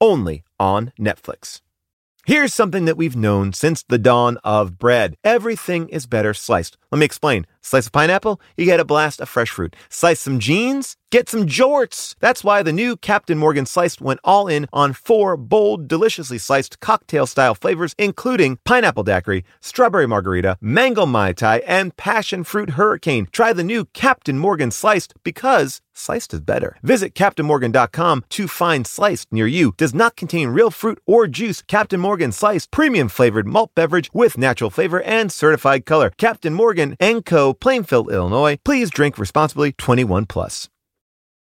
only on Netflix. Here's something that we've known since the dawn of bread. Everything is better sliced. Let me explain. Slice a pineapple, you get a blast of fresh fruit. Slice some jeans, get some jorts. That's why the new Captain Morgan Sliced went all in on four bold, deliciously sliced cocktail style flavors, including pineapple daiquiri, strawberry margarita, mango mai tai, and passion fruit hurricane. Try the new Captain Morgan Sliced because sliced is better. Visit CaptainMorgan.com to find sliced near you. Does not contain real fruit or juice. Captain Morgan Sliced, premium flavored malt beverage with natural flavor and certified color. Captain Morgan Co. Plainfield, Illinois. Please drink responsibly. 21 plus.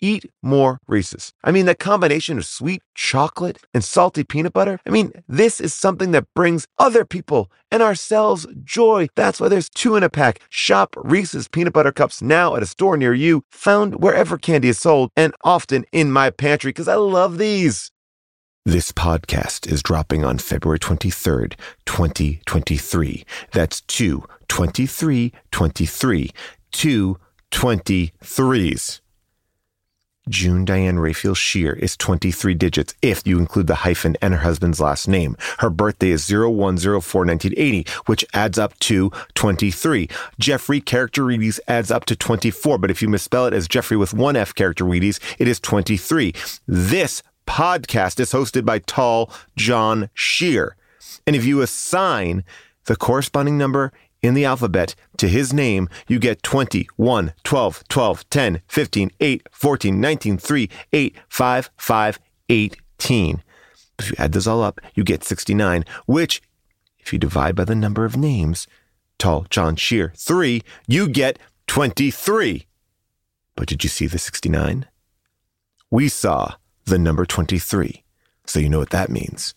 eat more Reese's. I mean, that combination of sweet chocolate and salty peanut butter. I mean, this is something that brings other people and ourselves joy. That's why there's two in a pack. Shop Reese's peanut butter cups now at a store near you, found wherever candy is sold, and often in my pantry because I love these. This podcast is dropping on February 23rd, 2023. That's 2 23 23. Two 23s. June Diane Raphael Scheer is 23 digits if you include the hyphen and her husband's last name. Her birthday is 0104-1980, which adds up to 23. Jeffrey character Characterides adds up to 24, but if you misspell it as Jeffrey with one F character Characterides, it is 23. This podcast is hosted by Tall John Scheer. And if you assign the corresponding number in the alphabet to his name, you get 20, 1, 12, 12, 10, 15, 8, 14, 19, 3, 8, 5, 5, 18. If you add this all up, you get 69, which, if you divide by the number of names, Tall John Scheer 3, you get 23. But did you see the 69? We saw the number 23. So you know what that means.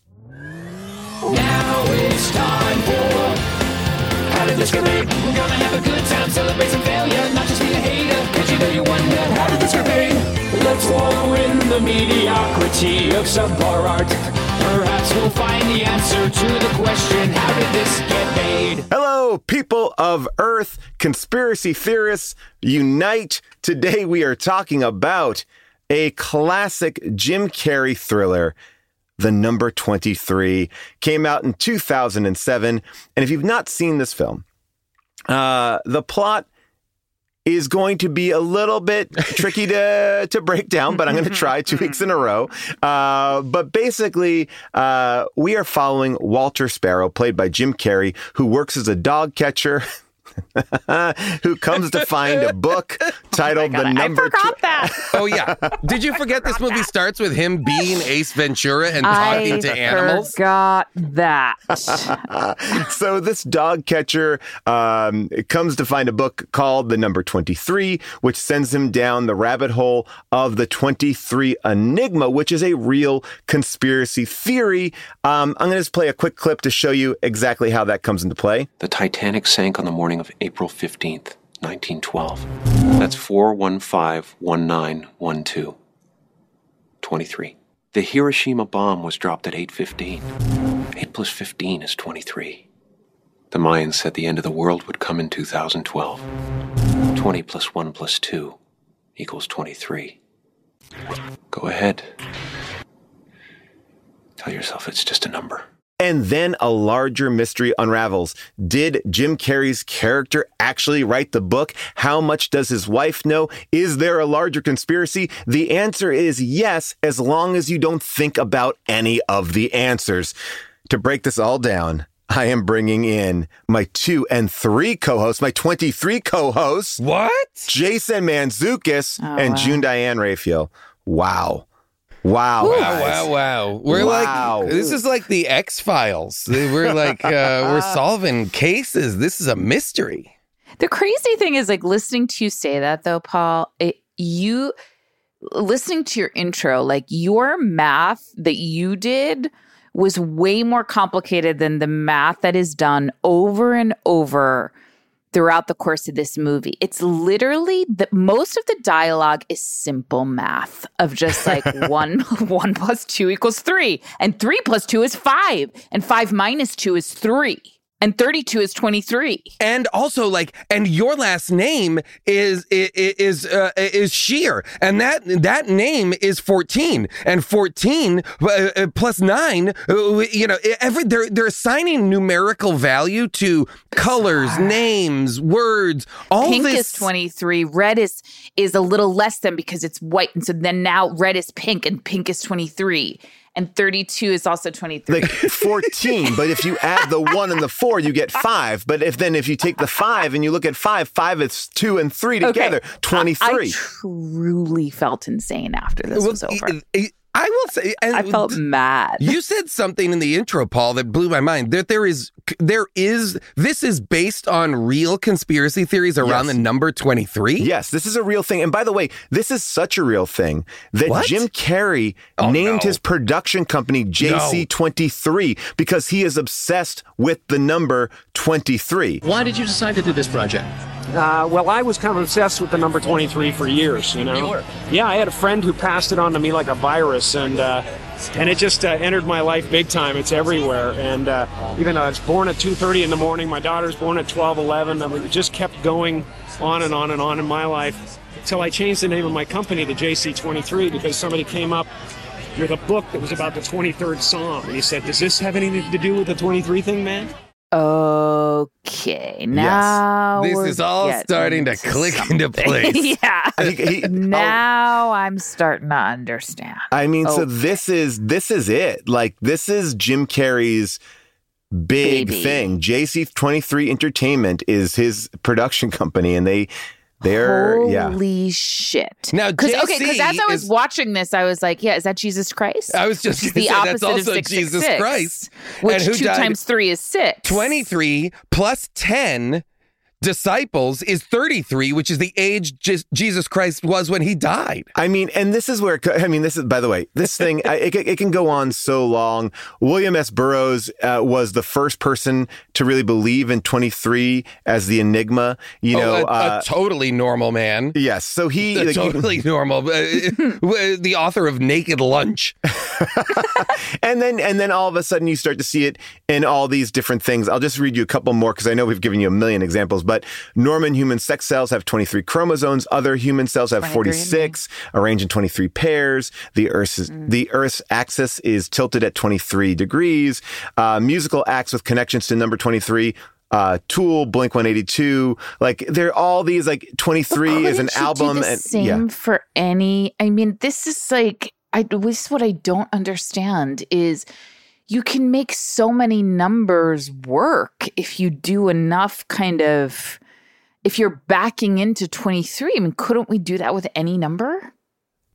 Now it's time for Let's in the mediocrity of art. Perhaps we'll find the answer to the question, how did this get made? Hello, people of Earth, conspiracy theorists, unite. Today we are talking about a classic Jim Carrey thriller. The number 23 came out in 2007. And if you've not seen this film, uh, the plot is going to be a little bit tricky to, to break down, but I'm going to try two weeks in a row. Uh, but basically, uh, we are following Walter Sparrow, played by Jim Carrey, who works as a dog catcher. who comes to find a book titled The Number I forgot that. Oh yeah. Did you forget this movie starts with him being Ace Ventura and talking I to animals? forgot that. so this dog catcher um, comes to find a book called The Number 23, which sends him down the rabbit hole of the 23 Enigma, which is a real conspiracy theory. Um, I'm going to just play a quick clip to show you exactly how that comes into play. The Titanic sank on the morning of April 15th, 1912. That's 4151912. 23. The Hiroshima bomb was dropped at 8:15. 8 plus 15 is 23. The Mayans said the end of the world would come in 2012. 20 plus 1 plus 2 equals 23. Go ahead. Tell yourself it's just a number. And then a larger mystery unravels. Did Jim Carrey's character actually write the book? How much does his wife know? Is there a larger conspiracy? The answer is yes, as long as you don't think about any of the answers. To break this all down, I am bringing in my two and three co-hosts, my 23 co-hosts, What? Jason Mantzoukas Oh, and wow. June Diane Raphael. Wow. Wow. Wow, guys. wow, wow. We're Wow. like, this is like the X Files. We're like, uh, we're solving cases. This is a mystery. The crazy thing is like listening to you say that though, Paul, it, you listening to your intro, like your math that you did was way more complicated than the math that is done over and over throughout the course of this movie. It's literally the most of the dialogue is simple math of just like one one plus two equals three, and three plus two is five, and five minus two is three, and thirty-two is twenty-three. And also, like, and your last name is is uh, is Scheer, and that that name is fourteen, and fourteen uh, uh, plus nine. uh, You know, every they're they're assigning numerical value to colors, names, words. All pink this is 23 red is is a little less than because it's white and so then now red is pink and pink is 23 and 32 is also 23 Like 14, but if you add the one and the four, you get five. But if then if you take the five and you look at five, five is two and three together, Twenty-three. I 23. truly felt insane after this Well, was over I- I- I will say, and i felt mad You said something in the intro, Paul, that blew my mind. That there is, there is, this is based on real conspiracy theories around Yes. the number 23. Yes, this is a real thing. And by the way, this is such a real thing that What? Jim Carrey Oh, named no. his production company JC23 because he is obsessed with the number 23. Why did you decide to do this project? Uh, well, I was kind of obsessed with the number 23 for years, you know. You were? Yeah, I had a friend who passed it on to me like a virus, and uh, and it just uh, entered my life big time. It's everywhere, and uh, even though I was born at 2:30 in the morning, my daughter's born at 12:11. I mean, it just kept going on and on and on in my life until I changed the name of my company to JC23 because somebody came up with a book that was about the 23rd Psalm, and he said, "Does this have anything to do with the 23 thing, man?" Okay now This is all starting to click into place. yeah I he- oh. now i'm starting to understand I mean, so this is this is it. Like this is Jim Carrey's big Baby. thing. JC23 Entertainment is his production company, and they they're yeah. Holy shit! Now, Cause, okay, because as I was is- watching this, I was like, "Yeah, is that Jesus Christ?" I was just Which is gonna the say, opposite that's of also 666, Jesus Christ. Which And who two died- times three is six. 23 plus 10 disciples is 33, which is the age Jesus Christ was when he died. I mean, and this is where I mean, this is by the way, this thing I, it, it can go on so long. William S. Burroughs uh, was the first person to really believe in 23 as the enigma. You know, Oh, a, uh, a totally normal man. yes. So he like, totally normal. uh, the author of Naked Lunch. and then and then all of a sudden you start to see it in all these different things. I'll just read you a couple more because I know we've given you a million examples. But Norman human sex cells have 23 chromosomes. Other human cells have 46, arranged in 23 pairs. The Earth's the Earth's axis is tilted at 23 degrees. Uh, musical acts with connections to number 23. Uh, Tool, Blink 182, like they're all these like 23 is an album, and same yeah, for any. I mean, this is like I. This is what I don't understand is. You can make so many numbers work if you do enough kind of if you're backing into 23. I mean, couldn't we do that with any number?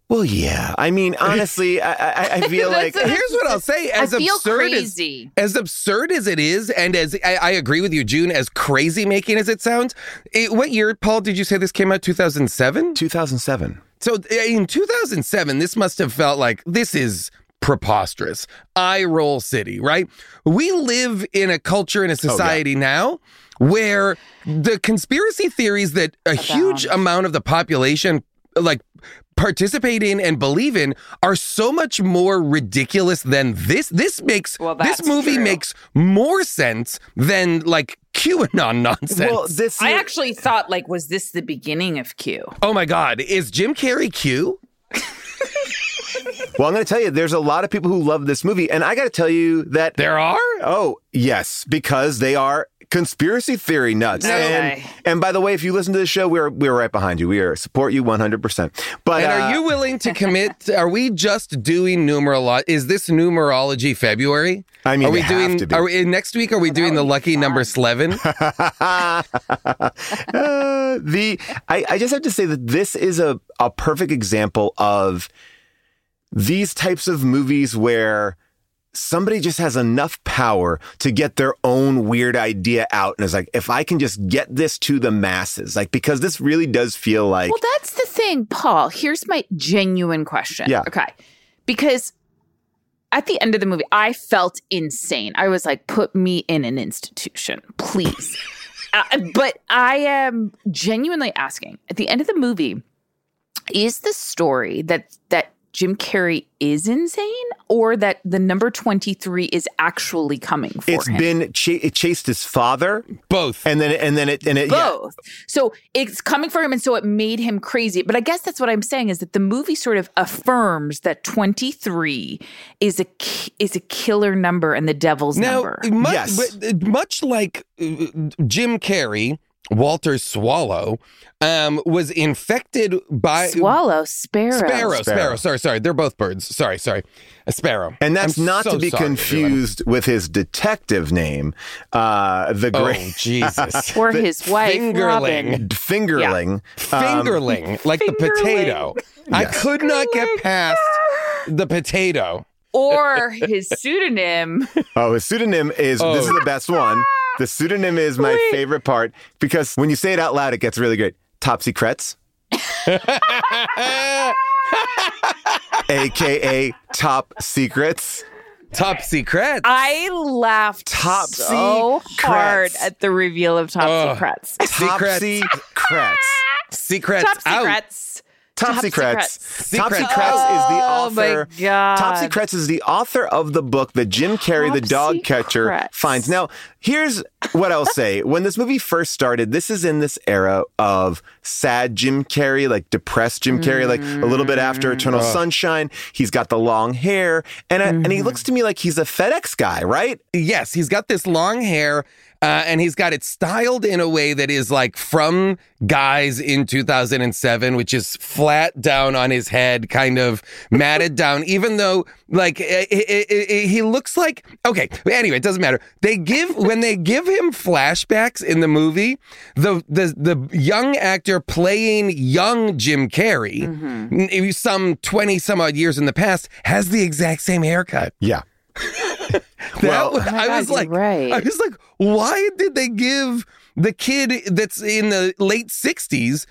well, yeah. I mean, honestly, I, I, I feel like That's- Here's what I'll say: as I feel absurd crazy. as as absurd as it is, and as I, I agree with you, June, as crazy making as it sounds. It, what year, Paul? Did you say this came out? Two thousand seven. 2007. So in 2007, this must have felt like this is preposterous. I roll city, right? We live in a culture and a oh, society now where the conspiracy theories that a huge amount of the population like participate in and believe in are so much more ridiculous than this this makes Well, this movie true. makes more sense than like QAnon nonsense. Well, this I actually thought like was this the beginning of Q? oh my god, is Jim Carrey Q? Well, I'm going to tell you, there's a lot of people who love this movie, and I got to tell you that. There are? Oh, yes, because they are conspiracy theory nuts. Okay. And and by the way, if you listen to the show, we're we're right behind you. We are support you 100. percent But And uh, are you willing to commit? Are we just doing numerology? Is this numerology February? I mean, are we have doing? to be. Are we next week? Are we doing the lucky number eleven? uh, the I, I just have to say that this is a, a perfect example of these types of movies where somebody just has enough power to get their own weird idea out and is like if i can just get this to the masses like because this really does feel like Well, that's the thing, Paul. Here's my genuine question. Yeah. Okay. Because at the end of the movie, I felt insane. I was like, put me in an institution, please. uh, but I am genuinely asking at the end of the movie, is the story that that Jim Carrey is insane or that the number 23 is actually coming for it's him? been ch- it chased his father Both. and then and then it and it yeah. both. So it's coming for him, and so it made him crazy. But I guess that's what I'm saying is that the movie sort of affirms that 23 is a is a killer number and the devil's Now, number. much, Yes. but, uh, much like uh, Jim Carrey, Walter Swallow, um, was infected by Swallow, sparrow. Sparrow, Sparrow. Sparrow. Sorry, sorry. They're both birds. Sorry, sorry. A sparrow. and that's I'm not so to be sorry, everyone. confused with his detective name uh the Oh, great Jesus. Or his wife, fingerling. Robin. fingerling um, Fingerling, like the fingerling. potato. I could not get past the potato. Or his pseudonym. Oh, his pseudonym is this is Oh. the best one. The pseudonym is my Wait. favorite part because when you say it out loud, it gets really great. Top Secrets, aka Top Secrets. Top secret. I laughed Top so hard at the reveal of Top Ugh. Secrets. Top Secrets. Secrets. Secrets Top out. Secrets. Top, Top Secrets. Secrets. Top Secrets. Secrets is the Oh, my author. God. Top Secrets is the author of the book that Jim Carrey, the Top dog catcher, Secrets. finds. Now, here's what I'll say. When this movie first started, this is in this era of sad Jim Carrey, like depressed Jim Carrey, like a little bit after Eternal mm. Sunshine. He's got the long hair, and I, and he mm-hmm. looks to me like he's a FedEx guy, right? Yes, he's got this long hair. Uh, and he's got it styled in a way that is like from guys in 2007, which is flat down on his head, kind of matted down, even though like it, it, it, he looks like, okay, anyway, it doesn't matter. They give, when they give him flashbacks in the movie, the, the, the young actor playing young Jim Carrey, mm-hmm. n- some 20 some odd years in the past, has the exact same haircut. Yeah. That Well- was- Oh I was like, right. I was like, why did they give the kid that's in the late '60s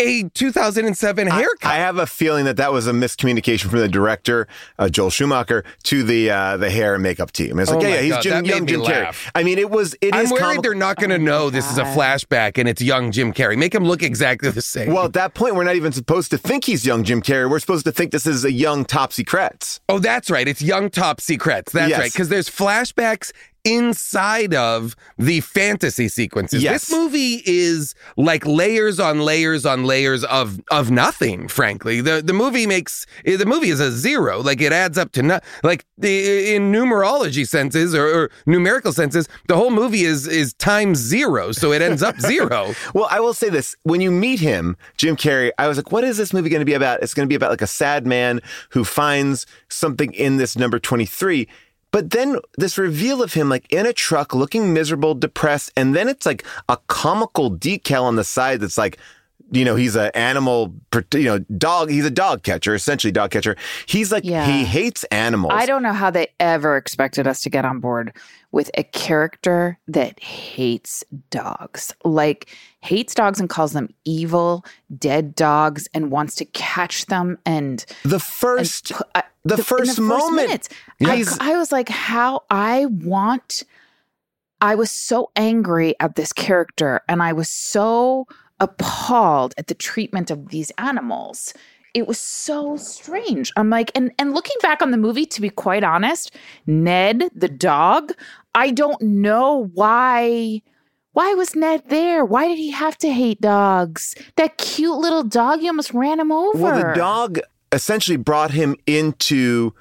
a 2007 haircut? I, have a feeling that that was a miscommunication from the director, uh, Joel Schumacher, to the uh, the hair and makeup team. It's like, Oh yeah, yeah, he's God, Jim, young Jim laugh. Carrey. I mean, it was. It I'm is worried comical. they're not going to know this is a flashback and it's young Jim Carrey. Make him look exactly the same. Well, at that point, we're not even supposed to think he's young Jim Carrey. We're supposed to think this is a young Top Secrets. oh, that's right. It's young top secrets. That's Yes. right. Because there's flashbacks inside of the fantasy sequences. Yes. This movie is like layers on layers on layers of of nothing. Frankly, the the movie makes the movie is a zero. Like it adds up to not like the, in numerology senses or, or numerical senses. The whole movie is is times zero, so it ends up zero. Well, I will say this: when you meet him, Jim Carrey, I was like, "What is this movie going to be about?" It's going to be about like a sad man who finds something in this number twenty-three. But then this reveal of him like in a truck, looking miserable, depressed, and then it's like a comical decal on the side that's like, you know, he's an animal, you know, dog. He's a dog catcher, essentially dog catcher. He's like Yeah. he hates animals. I don't know how they ever expected us to get on board with a character that hates dogs. Like hates dogs and calls them evil, dead dogs and wants to catch them and the first, pu- I- the, in first moment. minutes. I, I was like, how I want. I was so angry at this character, and I was so appalled at the treatment of these animals. It was so strange. I'm like, and and looking back on the movie, to be quite honest, Ned the dog, I don't know why. Why was Ned there? Why did he have to hate dogs? That cute little dog, you almost ran him over. Well, the dog essentially brought him into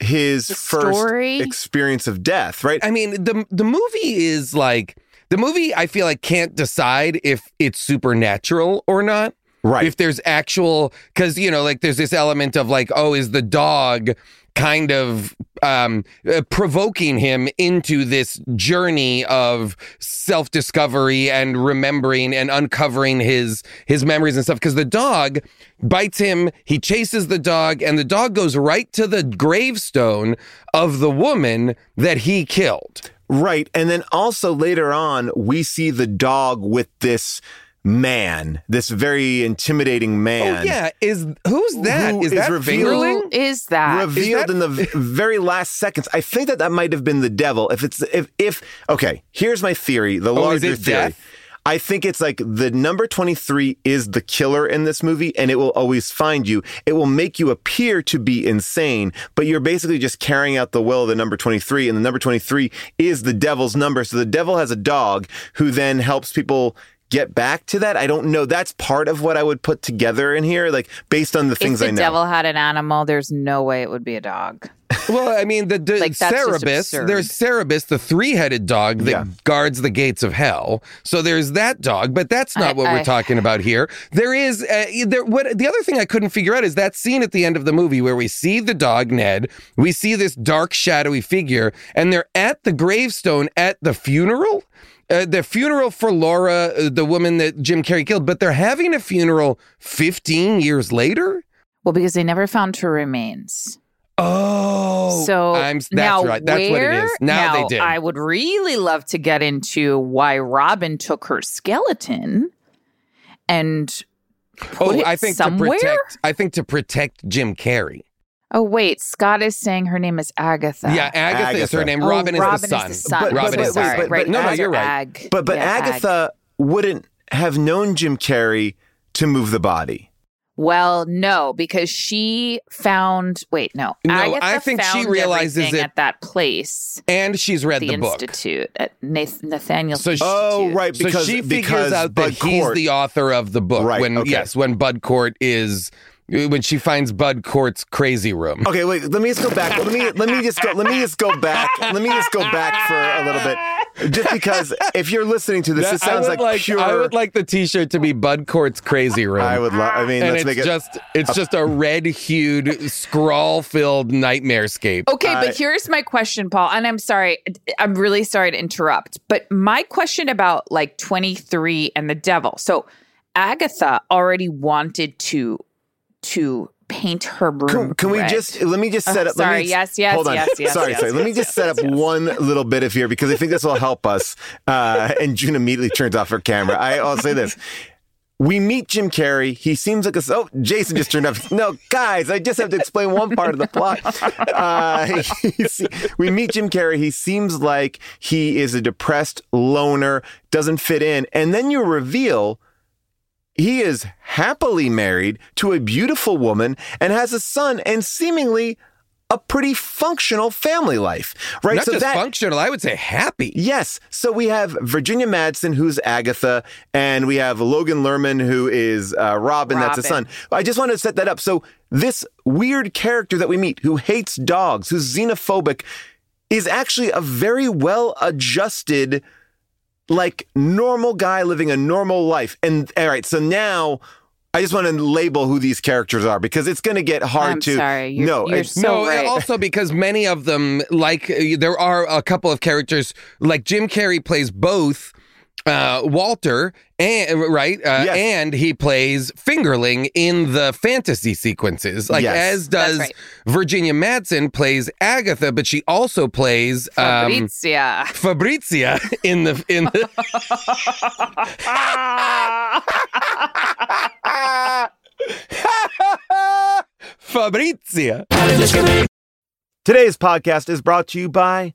his The first story? experience of death, right? I mean, the the movie is like the movie. I feel like can't decide if it's supernatural or not. right. If there's actual, because you know, like there's this element of like, oh, is the dog kind of um, uh, provoking him into this journey of self discovery and remembering and uncovering his his memories and stuff. Because the dog bites him, he chases the dog, and the dog goes right to the gravestone of the woman that he killed. Right. And then also later on, we see the dog with this man, this very intimidating oh, man. Oh yeah, is who's that? Who is is that revealed- Fingerling? Who is that? revealed that- in the very last seconds. I think that that might have been the devil. If it's if if okay, here's my theory. The Oh, larger theory. death? I think it's like the number 23 is the killer in this movie and it will always find you. It will make you appear to be insane, but you're basically just carrying out the will of the number 23 and the number 23 is the devil's number. So the devil has a dog who then helps people get back to that. I don't know. That's part of what I would put together in here, like based on the things the I know. If the devil had an animal, there's no way it would be a dog. Well, I mean, the, the Like, that's Cerberus, there's Cerberus, the three headed dog that Yeah. guards the gates of hell. So there's that dog, but that's not I- what we're talking about here. There is, uh, there, what the other thing I couldn't figure out is that scene at the end of the movie where we see the dog, Ned, we see this dark, shadowy figure, and they're at the gravestone at the funeral. Uh, the funeral for Laura, uh, the woman that Jim Carrey killed, but they're having a funeral 15 years later. Well, because they never found her remains. Oh, so I'm, that's now right. That's what where, it is. Now, they did. I would really love to get into why Robin took her skeleton and put oh, it I think somewhere. to protect. I think to protect Jim Carrey. Oh wait, Scott is saying her name is Agatha. Yeah, Agatha, is her Agatha. name. Oh, Robin, Robin is the son. Is the son. But- Robin but- is but- the wait, son. but- right. no, no, you're right. Ag. But but Yeah, Ag. Agatha wouldn't have known Jim Carrey to move the body. Well, no, because she found. Wait, no. No, Agatha I think she realizes it- at that place, And she's read the, the, book. institute at Nath- Nathaniel. Oh, so she- Oh, right, because so she figures because out Bud that he's the author of the book. Right, When okay. yes, when Bud Court is when she finds Bud Court's crazy room. Okay, wait. Let me just go back. Let me let me just go. Let me just go back. Let me just go back for a little bit, just because if you're listening to this, That- it sounds I would like, pure. I would like the T-shirt to be Bud Court's crazy room. I would love. I mean, and let's it's make it. just it's just a red hued scrawl filled nightmare scape. Okay, I- but here's my question, Paul. And I'm sorry, I'm really sorry to interrupt. But my question about like 23 and the devil. So Agatha already wanted to to paint her room. Can, can we just let me just set Oh, up? let sorry, me, yes, yes, hold on. yes, yes, Sorry, yes, sorry. let me yes, just set up one little bit of here because I think this will help us. Uh, and June immediately turns off her camera. I, I'll say this. We meet Jim Carrey. He seems like a. Oh, Jason just turned off. No, guys, I just have to explain one part of the plot. Uh, we meet Jim Carrey. He seems like he is a depressed loner, doesn't fit in. And then you reveal he is happily married to a beautiful woman and has a son and seemingly a pretty functional family life, right? Not just that, functional, I would say happy. Yes. So we have Virginia Madsen, who's Agatha, and we have Logan Lerman, who is uh, Robin, that's a son. I just wanted to set that up. So this weird character that we meet, who hates dogs, who's xenophobic, is actually a very well adjusted, like normal guy living a normal life. And all right, so now. I just want to label who these characters are because it's going to get hard I'm to. sorry, you're- no, you're it's, so no, right. also because many of them, like uh, there are a couple of characters, like Jim Carrey plays both uh, Walter and right, uh, Yes. and he plays Fingerling in the fantasy sequences, like Yes. as does right. Virginia Madsen plays Agatha, but she also plays um, Fabrizia. Fabrizia in the in the. Fabrizia. Today's podcast is brought to you by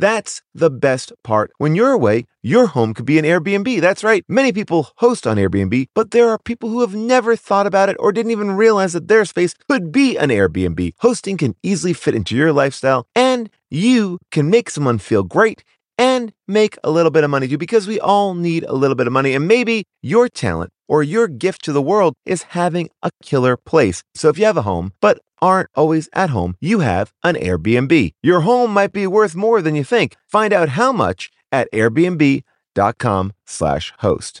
That's the best part. When you're away, your home could be an Airbnb. That's right. Many people host on Airbnb, but there are people who have never thought about it or didn't even realize that their space could be an Airbnb. Hosting can easily fit into your lifestyle, and you can make someone feel great and make a little bit of money too, because we all need a little bit of money. And maybe your talent or your gift to the world is having a killer place. So if you have a home, but aren't always at home, you have an Airbnb. Your home might be worth more than you think. Find out how much at airbnb.com slash host.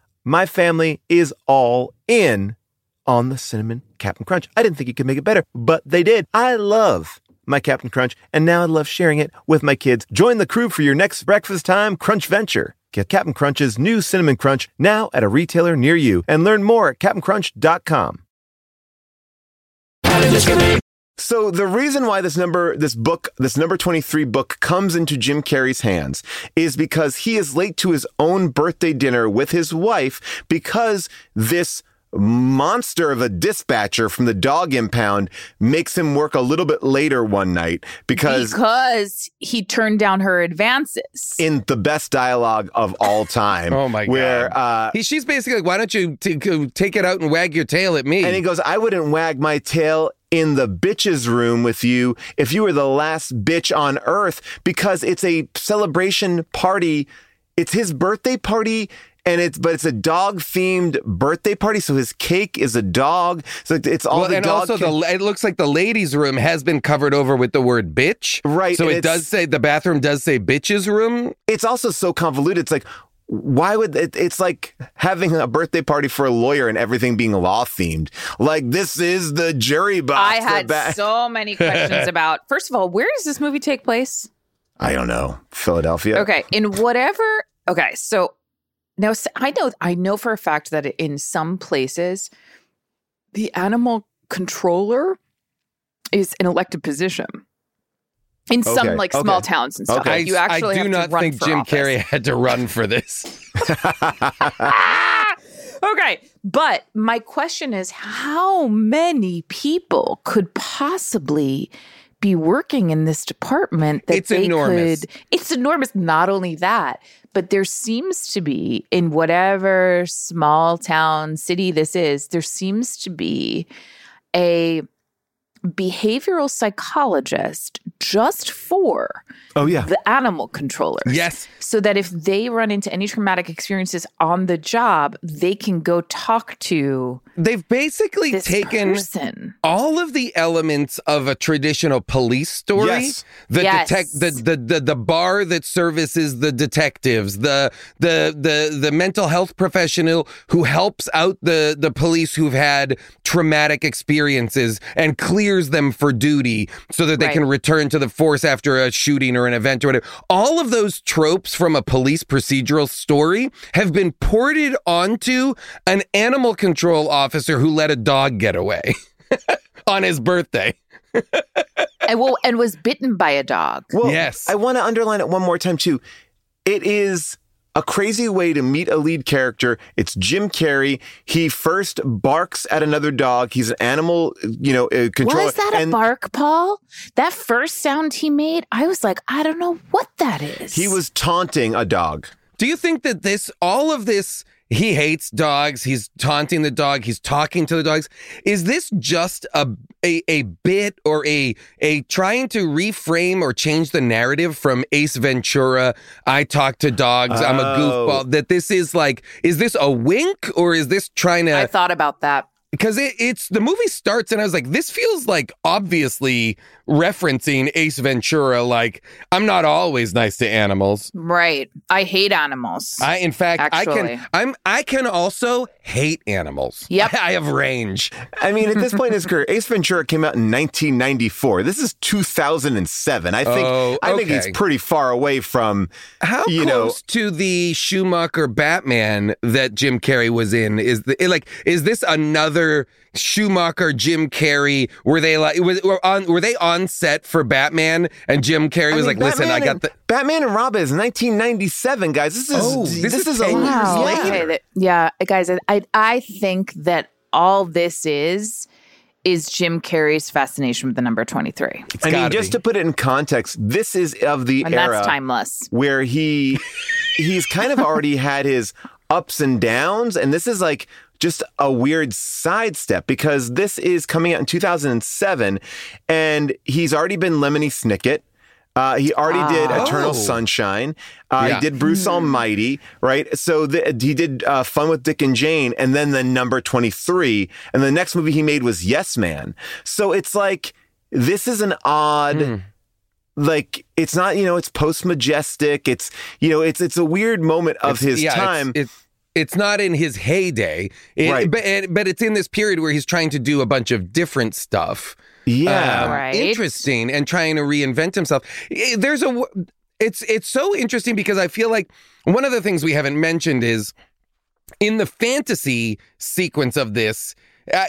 my family is all in on the cinnamon Captain Crunch. I didn't think you could make it better, but they did. I love my Captain Crunch, and now I love sharing it with my kids. Join the crew for your next breakfast time crunch venture. Get Captain Crunch's new cinnamon crunch now at a retailer near you and learn more at CaptainCrunch.com. So the reason why this number, this book, this number 23 book comes into Jim Carrey's hands is because he is late to his own birthday dinner with his wife because this monster of a dispatcher from the dog impound makes him work a little bit later one night because because he turned down her advances. in the best dialogue of all time. Oh my where, God. uh, He, she's basically like, why don't you t- go take it out and wag your tail at me? And he goes, I wouldn't wag my tail in the bitches room with you if you were the last bitch on earth because it's a celebration party. It's his birthday party. And it's but it's a dog themed birthday party, so his cake is a dog. So it's all well, the and dog. also ca- the it looks like the ladies' room has been covered over with the word bitch. Right, So it does say the bathroom does say bitches room. it's also so convoluted. It's like, why would it, it's like having a birthday party for a lawyer and everything being law themed? Like this is the jury box. I had ba- so many questions about. First of all, where does this movie take place? I don't know, Philadelphia. Okay, in whatever. Okay, so now s- I know I know for a fact that in some places, the animal controller is an elected position. In some Okay, like okay. small towns and stuff, Okay. like, you I, actually I do have not to run think for Jim office. Carrey had to run for this. Okay, but my question is, how many people could possibly be working in this department that It's they enormous. could? It's enormous. Not only that, but there seems to be in whatever small town city this is, there seems to be a behavioral psychologist just for Oh yeah. the animal controllers. Yes. So that if they run into any traumatic experiences on the job, they can go talk to They've basically this taken person. all of the elements of a traditional police story. Yes. The Yes. detect the, the the the bar that services the detectives, the the the the mental health professional who helps out the the police who've had traumatic experiences and clears them for duty so that they Right. can return to the force after a shooting or an event or whatever. All of those tropes from a police procedural story have been ported onto an animal control officer who let a dog get away on his birthday. and well, and was bitten by a dog. Well, Yes. I want to underline it one more time too. It is a crazy way to meet a lead character. It's Jim Carrey. He first barks at another dog. He's an animal, you know, uh, control. Was that a bark, Paul? That first sound he made, I was like, I don't know what that is. He was taunting a dog. Do you think that this, all of this, he hates dogs. He's taunting the dog. He's talking to the dogs. Is this just a, a, a bit or a, a trying to reframe or change the narrative from Ace Ventura? I talk to dogs. I'm a Oh. goofball. That this is like, is this a wink or is this trying to? I thought about that. because it, it's the movie starts and I was like, this feels like obviously referencing Ace Ventura. Like, I'm not always nice to animals. Right. I hate animals. I, in fact, I can, I'm, I can also hate animals. Yep. I have range. I mean, at this point in his career, Ace Ventura came out in 1994. This is 2007. I think Oh, I think he's pretty far away from How you know close to the Schumacher Batman that Jim Carrey was in is the like is this another Schumacher Jim Carrey? Were they like were, were on were they on set for Batman and Jim Carrey I was mean, like, listen, I got the Batman and Robin is 1997, guys. This is Oh, this, this is is a 10 years Wow. later. Okay, that- yeah, guys, I- I I think that all this is is Jim Carrey's fascination with the number 23. It's I mean, just be. to put it in context, this is of the And era that's timeless. where he he's kind of already had his ups and downs, and this is like just a weird sidestep because this is coming out in 2007, and he's already been Lemony Snicket. Uh, he already did Ah. Eternal Oh. Sunshine. Uh, Yeah. He did Bruce Almighty, right? So the, he did uh, Fun with Dick and Jane, and then the number 23. And the next movie he made was Yes Man. So it's like, this is an odd like it's not you know it's post majestic it's you know it's it's a weird moment of It's- his yeah, time It's, it's not in his heyday, It- Right. But and- but it's in this period where he's trying to do a bunch of different stuff. yeah Um, Right. interesting and trying to reinvent himself. There's a w- it's it's so interesting because I feel like one of the things we haven't mentioned is in the fantasy sequence of this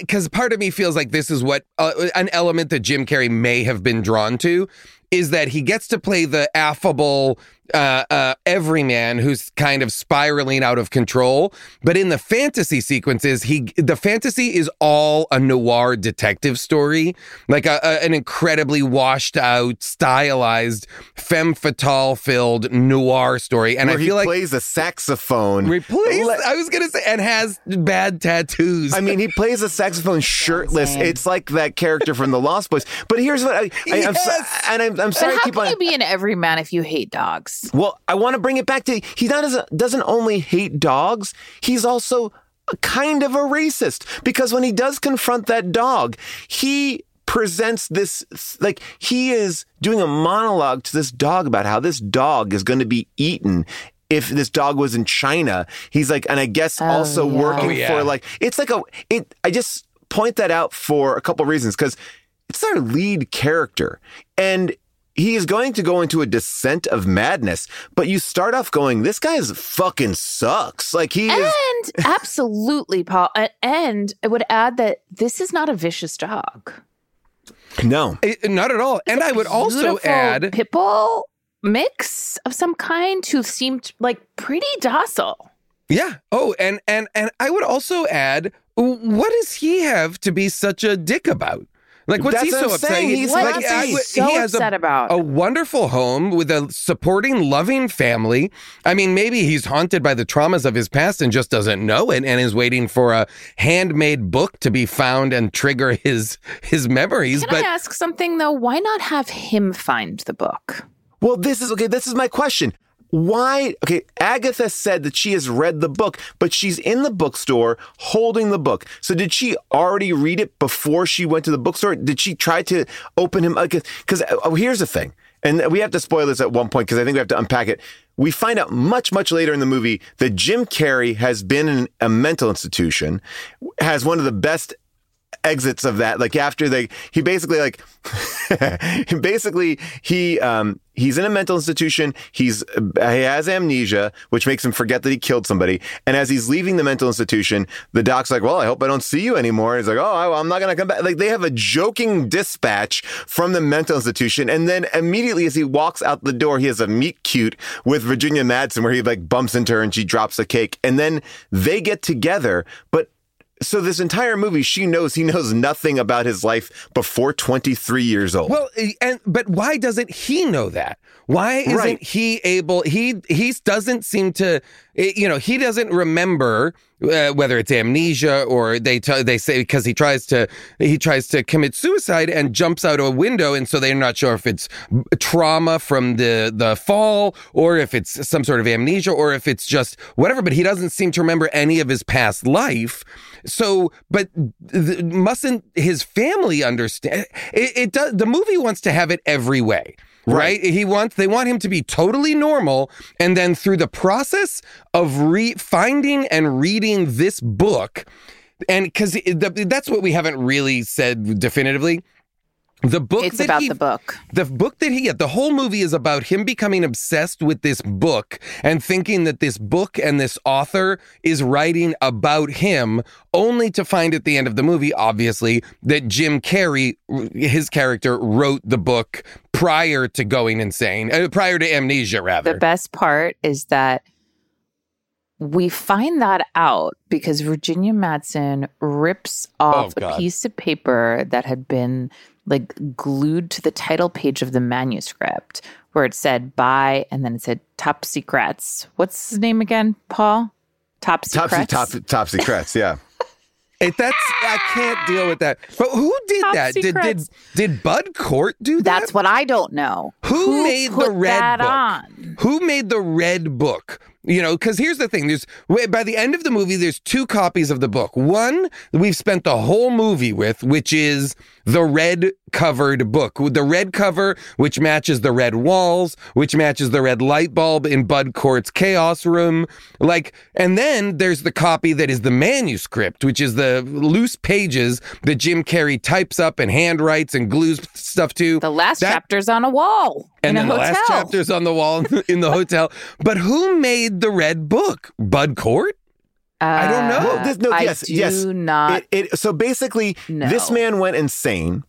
because part of me feels like this is what uh, an element that Jim Carrey may have been drawn to is that he gets to play the affable uh, uh, everyman who's kind of spiraling out of control. But in the fantasy sequences, he the fantasy is all a noir detective story, like a, a- an incredibly washed out, stylized, femme fatale filled noir story. And where I he feel like plays a saxophone Replace. Le- I was gonna say, and has bad tattoos. I mean, he plays a saxophone shirtless. It's like that character from The Lost Boys. But here's what I, I, I'm, so- and I'm, I'm But sorry how to keep can on. you be an everyman if you hate dogs? Well, I want to bring it back to he doesn't doesn't only hate dogs. He's also kind of a racist because when he does confront that dog, he presents this like he is doing a monologue to this dog about how this dog is going to be eaten if this dog was in China. He's like, and I guess oh, also yeah. working Oh, yeah. for like it's like a it. I just point that out for a couple reasons because it's our lead character and he is going to go into a descent of madness but you start off going this guy is fucking sucks like he is And absolutely, Paul. And I would add that this is not a vicious dog. no Eh, not at all. And I would also add, pit bull mix of some kind who seemed like pretty docile. yeah. Oh, and and and I would also add, what does he have to be such a dick about? Like, what's That's he so I'm upset? saying. He- He's What like, is I- he he so has upset a, about? a wonderful home with a supporting, loving family. I mean, maybe he's haunted by the traumas of his past and just doesn't know it, and is waiting for a handmade book to be found and trigger his his memories. Can but I ask something though? Why not have him find the book? well this is okay this is my question why okay agatha said that she has read the book but she's in the bookstore holding the book. So did she already read it before she went to the bookstore? Did she try to open him because uh, oh, here's the thing and we have to spoil this at one point because i think we have to unpack it. We find out much much later in the movie that jim carrey has been in a mental institution has one of the best exits of that. Like after they, he basically like, basically he um he's in a mental institution. He's he has amnesia, which makes him forget that he killed somebody. And as he's leaving the mental institution, the doc's like, "Well, I hope I don't see you anymore." And he's like, "Oh, I- I'm not gonna come back." Like they have a joking dispatch from the mental institution, and then immediately as he walks out the door, he has a meet cute with Virginia Madsen where he like bumps into her and she drops a cake, and then they get together, but. So this entire movie, she knows he knows nothing about his life before 23 years old. Well, eh, and but why doesn't he know that? Why isn't Right. he able? He he doesn't seem to. Eh, You know, he doesn't remember uh, whether it's amnesia or they t- they say because he tries to he tries to commit suicide and jumps out of a window, and so they're not sure if it's trauma from the the fall or if it's some sort of amnesia or if it's just whatever. But he doesn't seem to remember any of his past life. So, but th- mustn't his family understand? It, it does. The movie wants to have it every way. Right. He wants, they want him to be totally normal. And then through the process of re finding and reading this book, and because that's what we haven't really said definitively. The book It's that about he- the book. the book that he the whole movie is about him becoming obsessed with this book and thinking that this book and this author is writing about him only to find at the end of the movie obviously that Jim Carrey his character wrote the book prior to going insane uh, prior to amnesia rather The best part is that we find that out because Virginia Madsen rips off Oh, a piece of paper that had been like glued to the title page of the manuscript where it said by and then it said top secrets. What's his name again, Paul? Top secrets. Topsy, top, top secrets, yeah. It- that's I can't deal with that but who did Top that did, did did Bud Cort do that That's what I don't know. Who, made the red that book? on? Who made the red book? You know, because here's the thing: there's by the end of the movie, there's two copies of the book. One we've spent the whole movie with, which is the red covered book, with the red cover, which matches the red walls, which matches the red light bulb in Bud Cort's chaos room. Like, and then there's the copy that is the manuscript, which is the loose pages that Jim Carrey types up and handwrites and glues stuff to. The last That- chapter's on a wall and in then a the hotel. last chapter's on the wall in the hotel. But who made the red book? Bud Cort? I don't know. Uh, this, no, I yes, do yes. not. It, it, so basically, No. this man went insane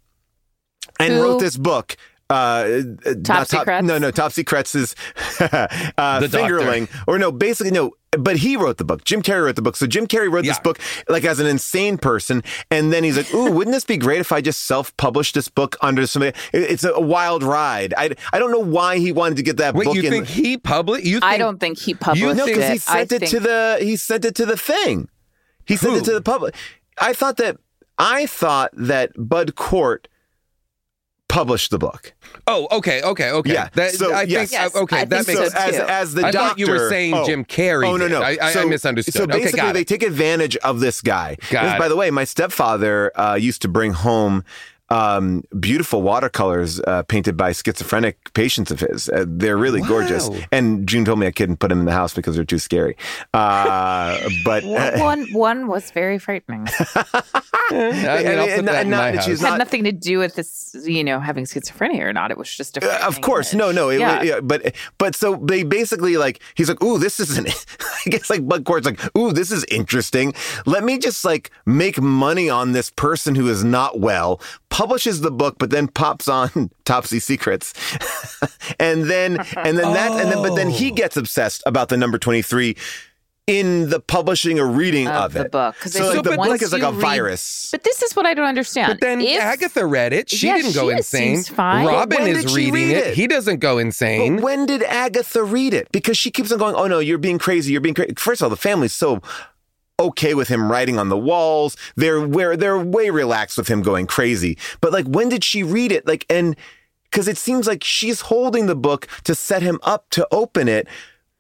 and Who? wrote this book. Uh, uh, not Secrets? No, no, Top Secrets is uh, The doctor. fingerling, or no, basically no. But he wrote the book. Jim Carrey wrote the book. So Jim Carrey wrote this book like as an insane person, and then he's like, "Ooh, wouldn't this be great if I just self-published this book under somebody?" It's a wild ride. I, I don't know why he wanted to get that Wait, book. you in think he published? You think I don't think he published no, because he sent I it to the he sent it to the thing. He sent it to the public. I thought that I thought that Bud Cort published the book. Oh, okay, okay, okay. Yeah, That, so, I yes. think. Yes, okay, I that think makes so so as too. as the I doctor, thought you were saying oh. Jim Carrey Oh no no, I- I- I misunderstood. So Okay, basically, got it. they take advantage of this guy. Got This, it. by the way, my stepfather uh, used to bring home. Um, beautiful watercolors uh, painted by schizophrenic patients of his. Uh, they're really gorgeous. And June told me I couldn't put them in the house because they're too scary. Uh, but One- one one was very frightening. I mean, I'll and- put and- that in not my house. she's had not- nothing to do with this, you know, having schizophrenia or not. It was just a Uh, of course, image. no, no. It, yeah. yeah. but but so they basically like he's like, ooh, this isn't. I guess like Bud Cort's like, ooh, this is interesting. Let me just like make money on this person who is not well. Publishes the book, but then pops on Topsy Secrets, and then and then that and then but then he Oh. gets obsessed about the number twenty three. In the publishing or reading Of of, the it, book. 'Cause so they like said the book is like a read- virus. But this is what I don't understand. But then If- Agatha read it. She Yeah, didn't go she insane. seems fine. Robin is when is reading read it. it? He doesn't go insane. But when did Agatha read it? Because she keeps on going, oh no, you're being crazy. You're being crazy. First of all, the family's so okay with him writing on the walls. They're where they're way relaxed with him going crazy. But like, when did she read it? Like, and because it seems like she's holding the book to set him up to open it. it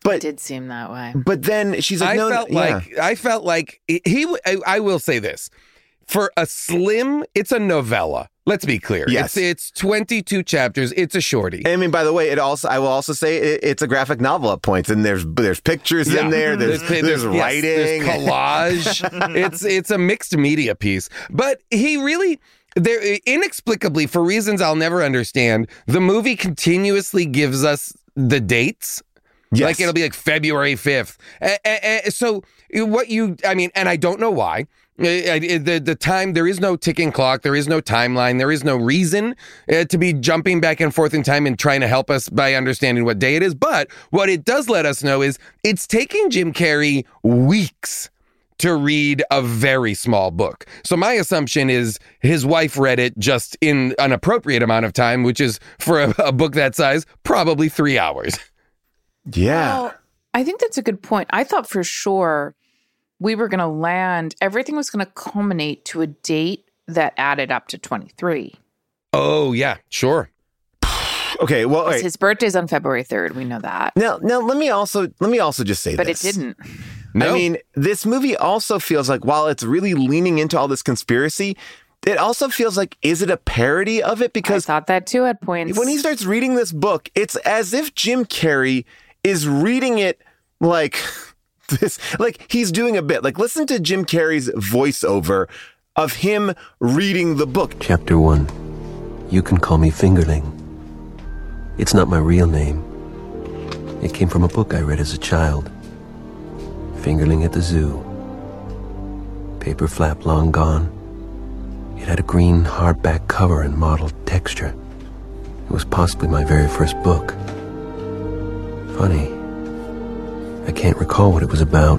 But did seem that way. but then she's like, I no, felt no, yeah. like I felt like he. I, I will say this: for a slim, it's a novella. Let's be clear. Yes. It's, it's 22 chapters. It's a shorty. I mean, by the way, it also I will also say it, it's a graphic novel at points, and there's there's pictures in there. Mm-hmm. There's there's, yes, writing. there's collage. it's it's a mixed media piece. But he really there inexplicably for reasons I'll never understand, the movie continuously gives us the dates. Yes. Like it'll be like February 5th. A- a- a- so what you I mean and I don't know why. Uh, The the time there is no ticking clock, there is no timeline, there is no reason uh, to be jumping back and forth in time and trying to help us by understanding what day it is. But what it does let us know is it's taking Jim Carrey weeks to read a very small book. So my assumption is his wife read it just in an appropriate amount of time, which is for a, a book that size, probably three hours. yeah. Well, I think that's a good point. I thought for sure we were going to land, everything was going to culminate to a date that added up to 23. Oh yeah, sure. Okay. Well, all right. His birthday's on February 3rd. We know that. now now let me also let me also just say But this. But it didn't. No. I mean, this movie also feels like while it's really leaning into all this conspiracy, it also feels like is it a parody of it? Because I thought that too at points. when he starts reading this book, it's as if Jim Carrey is reading it like this, like he's doing a bit. Like listen to Jim Carrey's voiceover of him reading the book. Chapter 1 You can call me Fingerling. It's not my real name. It came from a book I read as a child. Fingerling at the zoo. Paper flap long gone. It had a green hardback cover and mottled texture. It was possibly my very first book. Funny. I can't recall what it was about.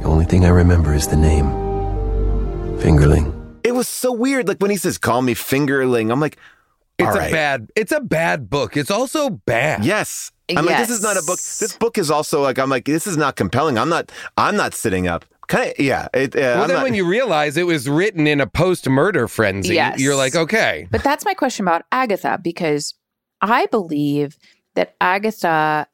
The only thing I remember is the name. Fingerling. It was so weird. Like when he says, "Call me Fingerling," I'm like, It's all a right. bad it's a bad book. It's also bad. Yes. I'm like, this is not a book. This book is also like, I'm like, this is not compelling. I'm not, I'm not sitting up. Kind of, yeah. It, uh, Well, I'm then not- when you realize it was written in a post-murder frenzy, Yes. you're like, okay. But that's my question about Agatha because I believe that Agatha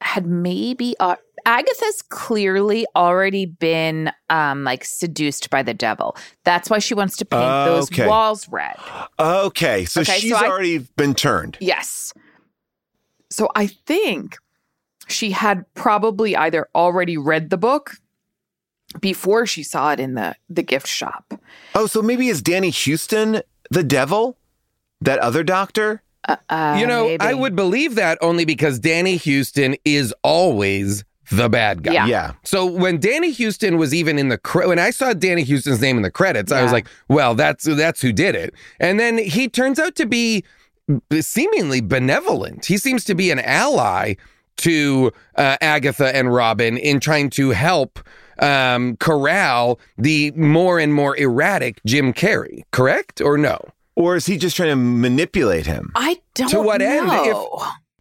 had maybe uh, Agatha's clearly already been um like seduced by the devil. That's why she wants to paint those Okay. walls red. okay. So Okay, she's so I- already been turned. Yes. So I think she had probably either already read the book before she saw it in the the gift shop. Oh, so maybe is Danny Huston the devil? That other doctor? Uh, you know, maybe. I would believe that only because Danny Huston is always the bad guy. Yeah. Yeah. So when Danny Huston was even in the cre- when I saw Danny Huston's name in the credits, I was like, well, that's that's who did it. And then he turns out to be seemingly benevolent. He seems to be an ally to uh, Agatha and Robin in trying to help um, corral the more and more erratic Jim Carrey. Correct or no? Or is he just trying to manipulate him? I don't know. To what end? If-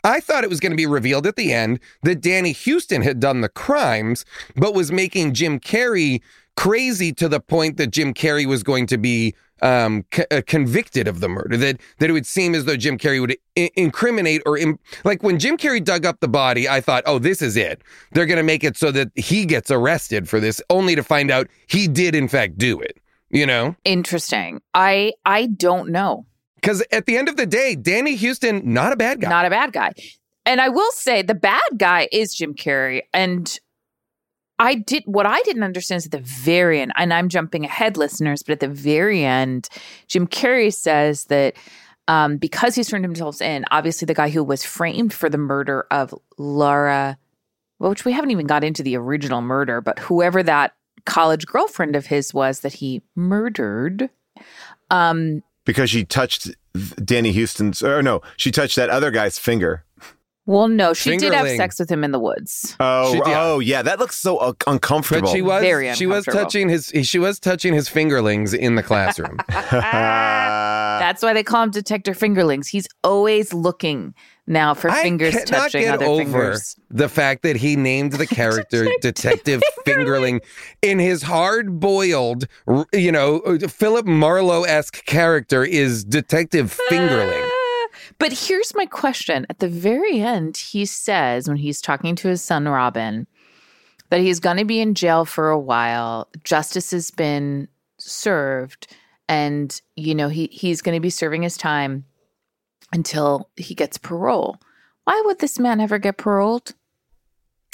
I thought it was going to be revealed at the end that Danny Huston had done the crimes, but was making Jim Carrey crazy to the point that Jim Carrey was going to be um, c- uh, convicted of the murder. That that it would seem as though Jim Carrey would I- incriminate or im- like when Jim Carrey dug up the body. I thought, oh, this is it. They're going to make it so that he gets arrested for this, only to find out he did in fact do it. You know. Interesting. I I don't know. Because at the end of the day, Danny Huston, not a bad guy. Not a bad guy. And I will say the bad guy is Jim Carrey. And I did what I didn't understand is at the very end, and I'm jumping ahead, listeners, but at the very end, Jim Carrey says that um, because he's turned himself in, obviously the guy who was framed for the murder of Laura, which we haven't even got into the original murder, but whoever that college girlfriend of his was that he murdered. Um, Because she touched Danny Huston's, or no, she touched that other guy's finger. Well, no, she did have Fingerling. sex with him in the woods. Oh, She- yeah. oh, yeah. That looks so uh, uncomfortable. But she was Very she was uncomfortable. touching his she was touching his fingerlings in the classroom. That's why they call him Detector Fingerlings. He's always looking now for fingers I cannot touching get other over fingers. the fact that he named the character Detective Fingerling in his hard boiled, you know, Philip Marlowe esque character is Detective Fingerling. But here's my question. At the very end, he says, when he's talking to his son Robin, that he's going to be in jail for a while. Justice has been served. and you know he he's going to be serving his time until he gets parole. Why would this man ever get paroled?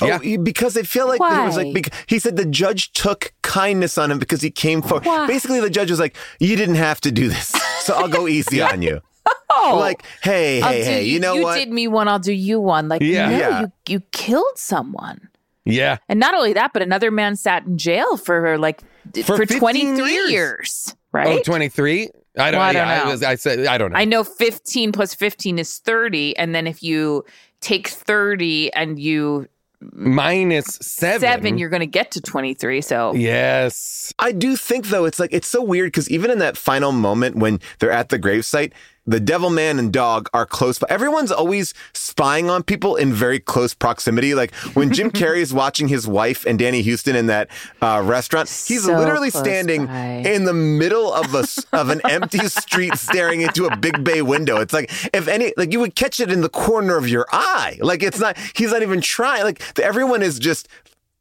Oh, he- because I feel like it was like he said the judge took kindness on him because he came forward. Why? Basically, the judge was like, "You didn't have to do this, so I'll go easy on you." Oh, Like, hey, I'll hey, hey, you, know you what? did me one, I'll do you one. Like, Yeah. no, Yeah. you you killed someone. Yeah. And not only that, but another man sat in jail for like For for, 23 years. years, Oh, right? 23? I don't, Well, I don't I know. was I said I don't know. I know 15 plus 15 is 30 and then if you take 30 and you Minus 7. 7 you're going to get to 23. So Yes. I do think though it's like it's so weird because even in that final moment when they're at the gravesite, the devil man and dog are close, everyone's always spying on people in very close proximity. Like when Jim Carrey is watching his wife and Danny Huston in that uh, restaurant, he's So literally standing by. in the middle of a of an empty street, staring into a big bay window. It's like if any like you would catch it in the corner of your eye. Like it's not. He's not even trying. Like everyone is just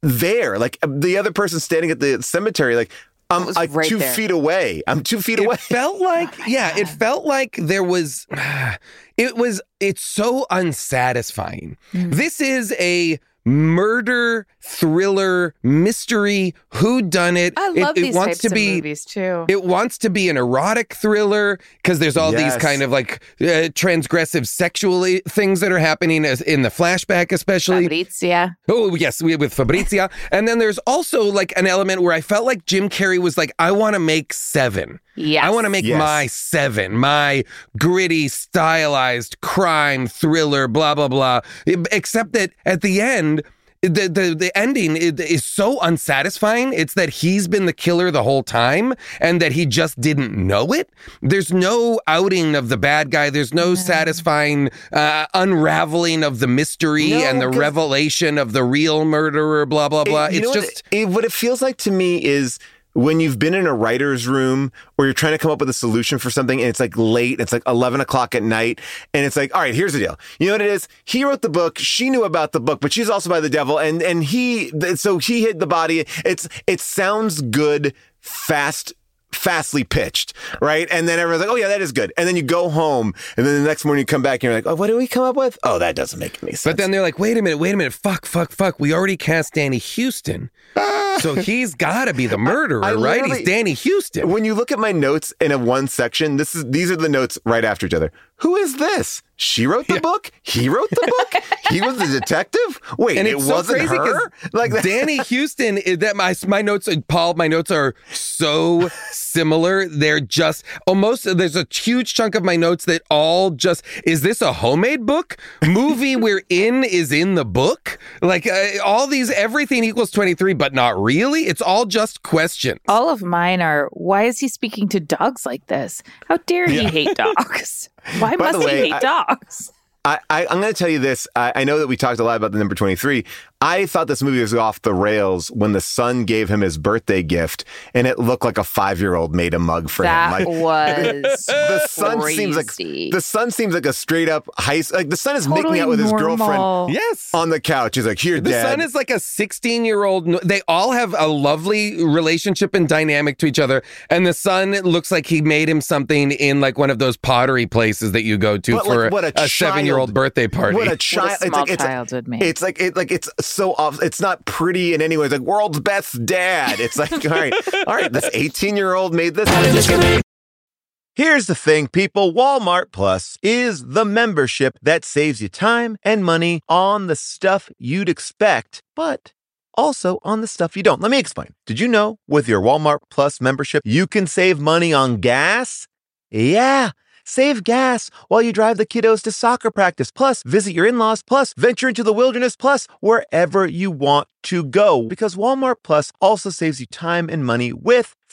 there. Like the other person standing at the cemetery, like I'm was like right two there. feet away. I'm two feet away. It felt like, yeah, it felt like there was, it was, it's so unsatisfying. Hmm. This is a murder thriller mystery who done it I love it, these wants types to of be movies too. it wants to be an erotic thriller because there's all Yes. these kind of like uh, transgressive sexually things that are happening as in the flashback especially Fabrizia. Oh yes, we with Fabrizia, and then there's also like an element where I felt like Jim Carrey was like, I want to make seven. Yes. I want to make Yes. my seven, my gritty, stylized crime thriller, blah blah blah. Except that at the end. The, the the ending is, is so unsatisfying. It's that he's been the killer the whole time and that he just didn't know it. There's no outing of the bad guy. There's no satisfying uh, unraveling of the mystery No, and the revelation of the real murderer. Blah blah blah. It- it's just what, it, what it feels like to me is when you've been in a writer's room or you're trying to come up with a solution for something and it's like late, it's like 11 o'clock at night, and it's like, all right, here's the deal. You know what it is? He wrote the book, she knew about the book, but she's also by the devil, and and he, so he hid the body. It's it sounds good, fast. Fastly pitched, right? And then everyone's like, "Oh yeah, that is good." And then you go home, and then the next morning you come back and you're like, "Oh, what did we come up with? Oh, that doesn't make any sense." But then they're like, wait a minute, wait a minute, fuck, fuck, fuck. We already cast Danny Huston. so he's got to be the murderer, I right? He's Danny Huston. When you look at my notes in a one section, this is these are the notes right after each other. Who is this? She wrote the book. He wrote the book. he was the detective. Wait, and it so wasn't crazy 'cause her. Like that. Danny Huston. is That my my notes, Paul. My notes are so similar. They're just almost. There's a huge chunk of my notes that all just is this a homemade book? Movie we're in is in the book. Like uh, all these, everything equals twenty three, but not really. It's all just questions. All of mine are why is he speaking to dogs like this? How dare he hate dogs? Why By must way, he hate I- dogs? I, I, I'm going to tell you this. I, I know that we talked a lot about the number 23. I thought this movie was off the rails when the son gave him his birthday gift, and it looked like a five year old made a mug for That him. Like, was the son seems like the son seems like a straight up high. Like the son is Totally making out with his girlfriend Yes. on the couch. He's like, "Here, The dad." son is like a 16 year old. They all have a lovely relationship and dynamic to each other. And the son looks like he made him something in like one of those pottery places that you go to But, for like, what a a seven year old birthday party. What a What child! a it's small like, it's, child would make. It's like it like it's so off. It's not pretty in any way. It's like world's best dad. It's like all right, all right. This eighteen year old made this. Here's the thing, people. Walmart Plus is the membership that saves you time and money on the stuff you'd expect, but also on the stuff you don't. Let me explain. Did you know with your Walmart Plus membership, you can save money on gas? Yeah. Save gas while you drive the kiddos to soccer practice, plus visit your in laws, plus venture into the wilderness, plus wherever you want to go. Because Walmart Plus also saves you time and money with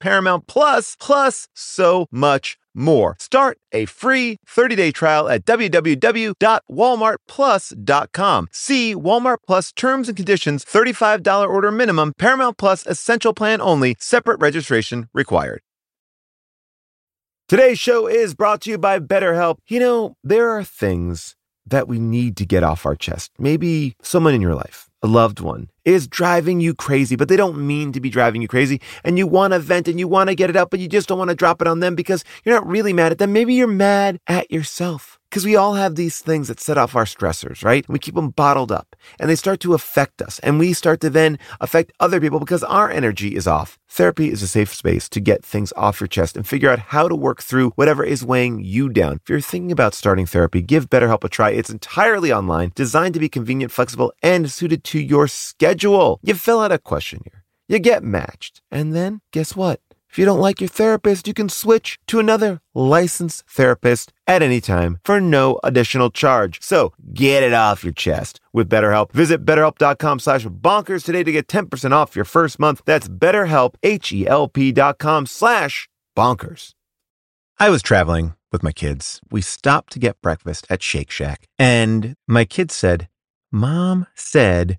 Paramount Plus, plus so much more. Start a free 30-day trial at www.walmartplus.com. See Walmart Plus terms and conditions, $35 order minimum, Paramount Plus essential plan only, separate registration required. Today's show is brought to you by BetterHelp. You know, there are things that we need to get off our chest. Maybe someone in your life, a loved one, is driving you crazy, but they don't mean to be driving you crazy. And you want to vent and you want to get it out, but you just don't want to drop it on them because you're not really mad at them. Maybe you're mad at yourself. Because we all have these things that set off our stressors, right? We keep them bottled up and they start to affect us. And we start to then affect other people because our energy is off. Therapy is a safe space to get things off your chest and figure out how to work through whatever is weighing you down. If you're thinking about starting therapy, give BetterHelp a try. It's entirely online, designed to be convenient, flexible, and suited to your schedule. You fill out a questionnaire, you get matched, and then guess what? If you don't like your therapist, you can switch to another licensed therapist at any time for no additional charge. So get it off your chest with BetterHelp. Visit betterhelp.com slash bonkers today to get 10% off your first month. That's betterhelp, H-E-L-P dot com slash bonkers. I was traveling with my kids. We stopped to get breakfast at Shake Shack. And my kids said, Mom said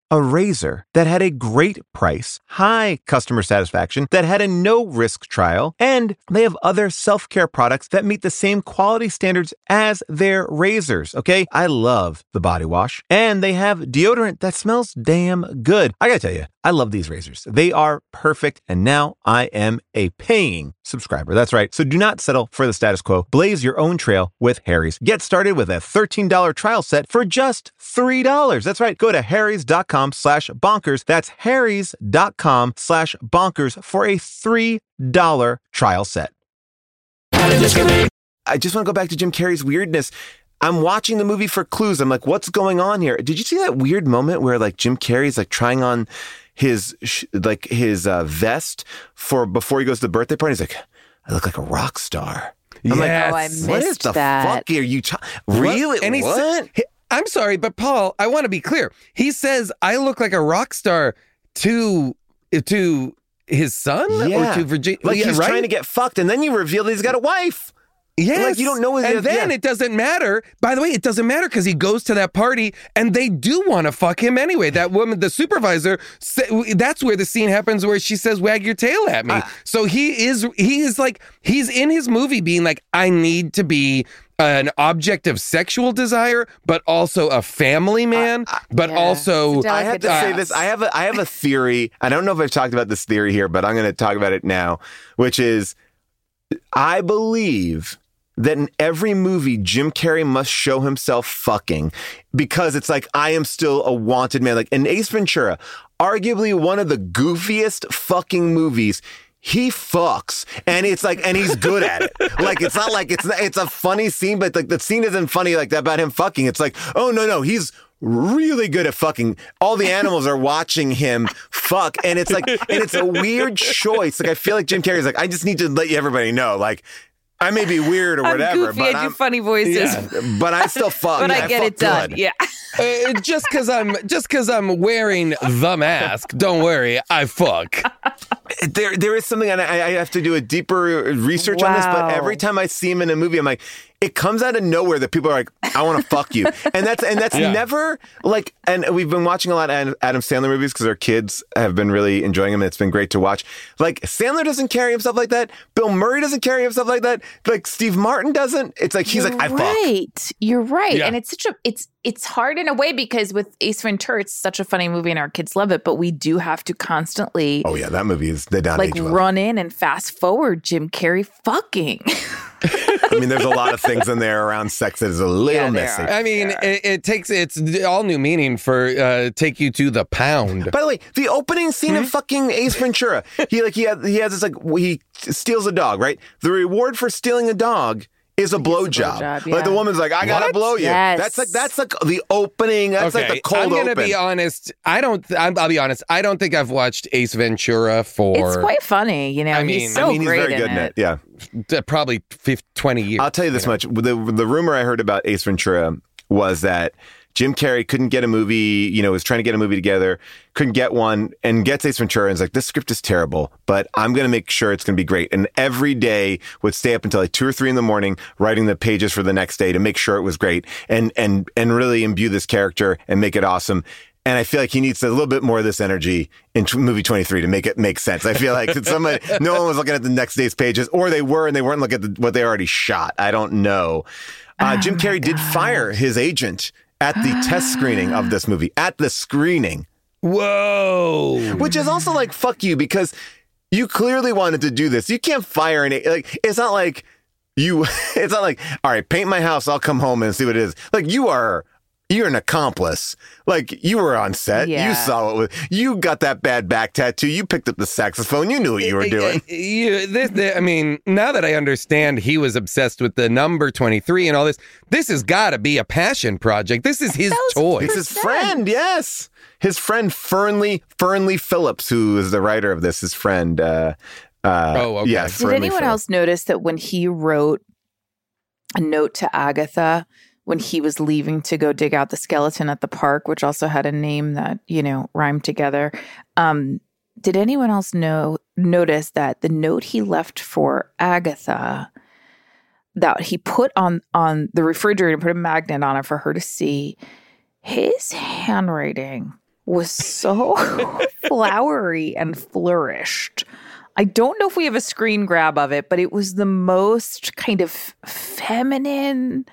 a razor that had a great price, high customer satisfaction, that had a no risk trial, and they have other self care products that meet the same quality standards as their razors. Okay. I love the body wash, and they have deodorant that smells damn good. I gotta tell you, I love these razors. They are perfect, and now I am a paying subscriber. That's right. So do not settle for the status quo. Blaze your own trail with Harry's. Get started with a $13 trial set for just $3. That's right. Go to harrys.com slash bonkers. That's harrys.com slash bonkers for a $3 trial set. I just want to go back to Jim Carrey's weirdness. I'm watching the movie for clues. I'm like, what's going on here? Did you see that weird moment where like Jim Carrey's like trying on his sh- like his uh, vest for before he goes to the birthday party? He's like, I look like a rock star. I'm like, Yes. Oh, I what is the that. fuck are you? ta- really? And he what? said- he- I'm sorry, but Paul, I want to be clear. He says I look like a rock star to to his son Yeah. or to Virginia. like yeah, he's right? trying to get fucked, and then you reveal that he's got a wife. Yes. Like, you don't know And if- then yeah. it doesn't matter. By the way, it doesn't matter because he goes to that party and they do want to fuck him anyway. That woman, the supervisor, that's where the scene happens where she says, wag your tail at me. Ah. so he is, he is like, he's in his movie being like, I need to be an object of sexual desire, but also a family man, but Yeah. also. I have to delicate say this. I have a I have a theory. I don't know if I've talked about this theory here, but I'm going to talk about it now, which is I believe that in every movie Jim Carrey must show himself fucking because it's like I am still a wanted man. Like in Ace Ventura, arguably one of the goofiest fucking movies. He fucks, and it's like, and he's good at it. Like it's not like it's it's a funny scene, but like the scene isn't funny like that about him fucking. It's like, oh no no, he's really good at fucking. All the animals are watching him fuck, and it's like, and it's a weird choice. Like I feel like Jim Carrey's like, I just need to let you everybody know, like. I may be weird or I'm whatever, goofy. but I do I'm, funny voices, yeah, but I still fuck. but I Yeah, get fuck it done. good. Yeah. Uh, just because I'm just because I'm wearing the mask, don't worry, I fuck. There, there is something, and I, I have to do a deeper research on this. But every time I see him in a movie, I'm like, it comes out of nowhere that people are like, "I want to fuck you," and that's and that's Yeah. never like. And we've been watching a lot of Adam- Adam Sandler movies because our kids have been really enjoying them. and It's been great to watch. Like Sandler doesn't carry himself like that. Bill Murray doesn't carry himself like that. Like Steve Martin doesn't. It's like he's You're like, I fuck. right. You're right. Yeah. And it's such a it's it's hard in a way because with Ace Ventura, it's such a funny movie and our kids love it, but we do have to constantly Oh yeah, that movie is they don't like age well. run in and fast forward Jim Carrey fucking. I mean, there's a lot of things in there around sex that is a little Yeah, messy. are. I mean, it, it takes it's all new meaning for uh, take you to the pound. By the way, the opening scene Hmm? of fucking Ace Ventura, he like he had, he has this like he steals a dog, right? The reward for stealing a dog is a blowjob. blowjob, Like the woman's like, I gotta What? blow you. Yes. That's like that's like the opening. That's okay, like the cold I'm gonna open. be honest. I don't. I'm, I'll be honest. I don't think I've watched Ace Ventura for It's quite funny, you know. I mean- he's so I mean, he's great very good in in it. Yeah. probably 50, 20 years. I'll tell you this much: the the rumor I heard about Ace Ventura was that Jim Carrey couldn't get a movie. You know, was trying to get a movie together, couldn't get one, and gets Ace Ventura and is like, "This script is terrible, but I'm going to make sure it's going to be great." And every day would stay up until like two or three in the morning writing the pages for the next day to make sure it was great and and and really imbue this character and make it awesome. And I feel like he needs a little bit more of this energy in t- movie 23 to make it make sense. I feel like somebody, no one was looking at the next day's pages, or they were and they weren't looking at the, what they already shot. I don't know. Uh, Jim Carrey did fire his agent at the test screening of this movie, at the screening, Whoa. which is also like, fuck you, because you clearly wanted to do this. You can't fire an, like, it's not like you, it's not like, all right, paint my house, I'll come home and see what it is. Like, you are, you're an accomplice. Like you were on set. You saw it. Was, you got that bad back tattoo. You picked up the saxophone. You knew what you were doing. You, this, this- I mean, now that I understand he was obsessed with the number 23 and all this, this has got to be a passion project. This is his toy. It's his friend, yes. His friend Fernley Fernley Phillips, who is the writer of this, his friend. Uh, uh, Oh, okay. Yeah, Did Fernley anyone Phillips. else notice that when he wrote a note to Agatha when he was leaving to go dig out the skeleton at the park, which also had a name that, you know, rhymed together? Um, did anyone else know notice that the note he left for Agatha that he put on on the refrigerator put a magnet on it for her to see, his handwriting was so flowery and flourished. I don't know if we have a screen grab of it, but it was the most kind of feminine.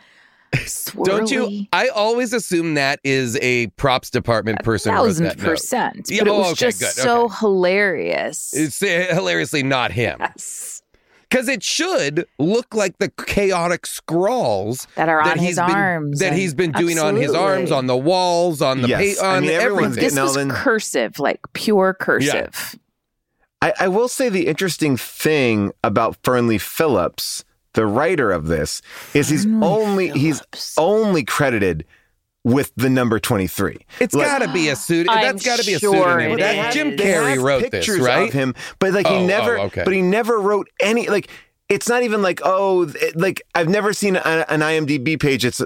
Swirly, Don't you? I always assume that is a props department person. who wrote thousand that note. percent. Yeah, but it oh, was okay, just good, so okay. hilarious. It's uh, hilariously not him. yes. Because it should look like the chaotic scrawls That are on he's his been, arms that he's been doing on his arms, on the walls, on the Yes. pa- I on mean, everyone's everything. This was then- cursive, like pure cursive. I, I will say the interesting thing about Fernley Phillips, the writer of this, is he's Fernley only he's only credited with the number twenty three. It's got to be a suit. I'm That's got to be a sure pseudonym. it That- is. Jim They Carrey has wrote this, pictures right? Of him, but like Oh, he never, oh, okay. but he never wrote any like. It's not even like oh, it- like I've never seen a, an IMDb page. It's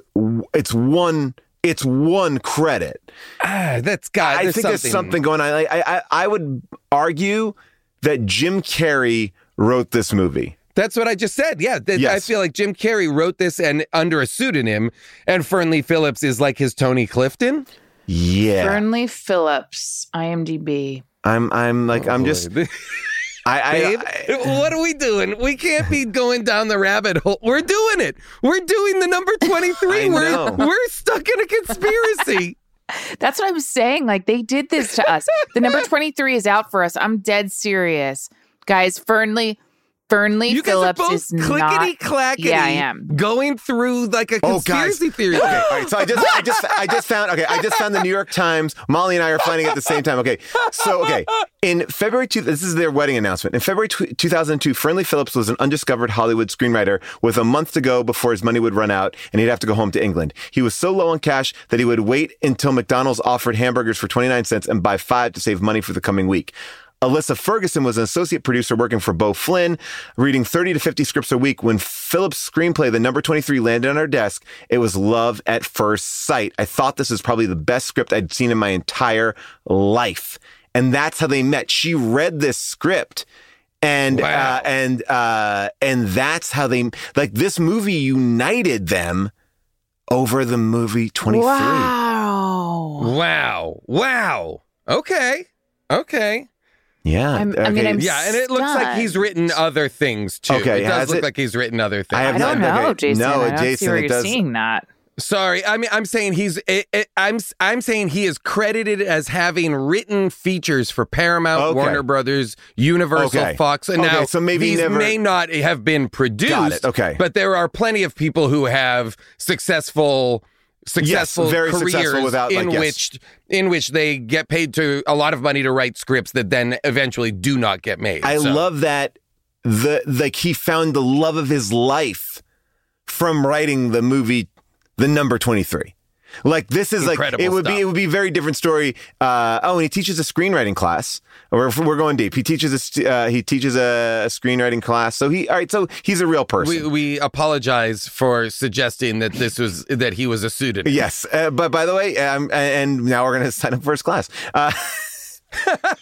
it's one. It's one credit. Ah, that's got. I there's think there's something going on. I, I I I would argue that Jim Carrey wrote this movie. That's what I just said. Yeah, th- I feel like Jim Carrey wrote this and under a pseudonym, and Fernley Phillips is like his Tony Clifton. Yeah, Fernley Phillips, IMDb. I'm I'm like I'm oh, just I I, Babe, I what are we doing? We can't be going down the rabbit hole. We're doing it. We're doing the number 23. I we're know. we're stuck in a conspiracy. That's what I was saying. Like they did this to us. The number 23 is out for us. I'm dead serious. Guys, Fernley, Fernley you guys Phillips are both is clickety not. clackety. Yeah, I am. Going through like a Oh, guys. conspiracy theory. Okay, all right. So I just, I just, I just found. Okay, I just found the New York Times. Molly and I are finding it at the same time. Okay, so okay, in February two, this is their wedding announcement. In February tw 2002, Fernley Phillips was an undiscovered Hollywood screenwriter with a month to go before his money would run out, and he'd have to go home to England. He was so low on cash that he would wait until McDonald's offered hamburgers for 29 cents and buy five to save money for the coming week. Alyssa Ferguson was an associate producer working for Beau Flynn, reading 30 to 50 scripts a week. When Phillips' screenplay, The Number 23, landed on our desk, it was love at first sight. I thought this was probably the best script I'd seen in my entire life. And that's how they met. She read this script. And Wow. uh, and uh, and that's how they like this movie united them over the movie 23. Wow. Wow. Wow. Okay. Okay. Yeah. I'm- I mean. I'm Yeah, and it looks like he's written other things too. Okay, it does look it? like he's written other things. I have I don't not- know, okay, Jason. no, I don't Jason, see where it you're does- seeing that. Sorry, I mean I'm saying he's it, it, I'm I'm saying he is credited as having written features for Paramount, Okay. Warner Brothers, Universal, Okay. Fox. And Okay, now so maybe these never- may not have been produced. Got it, okay. but there are plenty of people who have successful. Successful very careers successful without, in like, yes. which in which they get paid to a lot of money to write scripts that then eventually do not get made. I So- love that the like he found the love of his life from writing the movie The Number 23. Like this is Incredible like it would stuff. be it would be a very different story. Uh, oh, and he teaches a screenwriting class. We're, we're going deep. He teaches a st- uh, he teaches a, a screenwriting class. So he all right. So he's a real person. We, we apologize for suggesting that this was that he was a pseudonym. yes, uh, but by the way, um, and now we're going to sign up first class. Uh,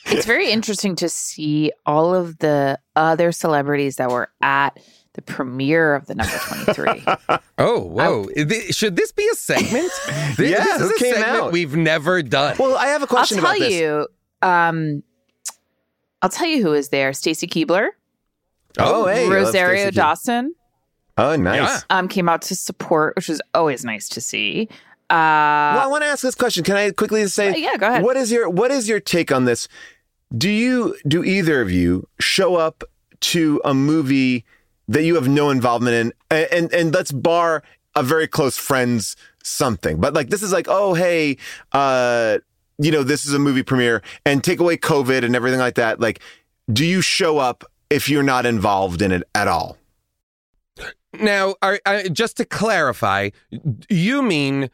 It's very interesting to see all of the other celebrities that were at the premiere of the number 23. Oh, whoa! Th- Should this be a segment? This, Yeah, this is a came segment out? we've never done. well, I have a I'll question tell about this. you, um, I'll tell you who is there. Stacy Keibler, Oh, hey, Rosario Dawson Oh, nice. Yeah. um, came out to support, which was always nice to see. Well, I Uh, want to ask this question. Can I quickly say? Uh, yeah, go ahead. What is your What is your take on this? Do you do either of you show up to a movie that you have no involvement in, and and, and let's bar a very close friend's something, but like this is like, oh hey, uh, you know, this is a movie premiere, and take away COVID and everything like that. Like, do you show up if you're not involved in it at all? now, just to clarify, you mean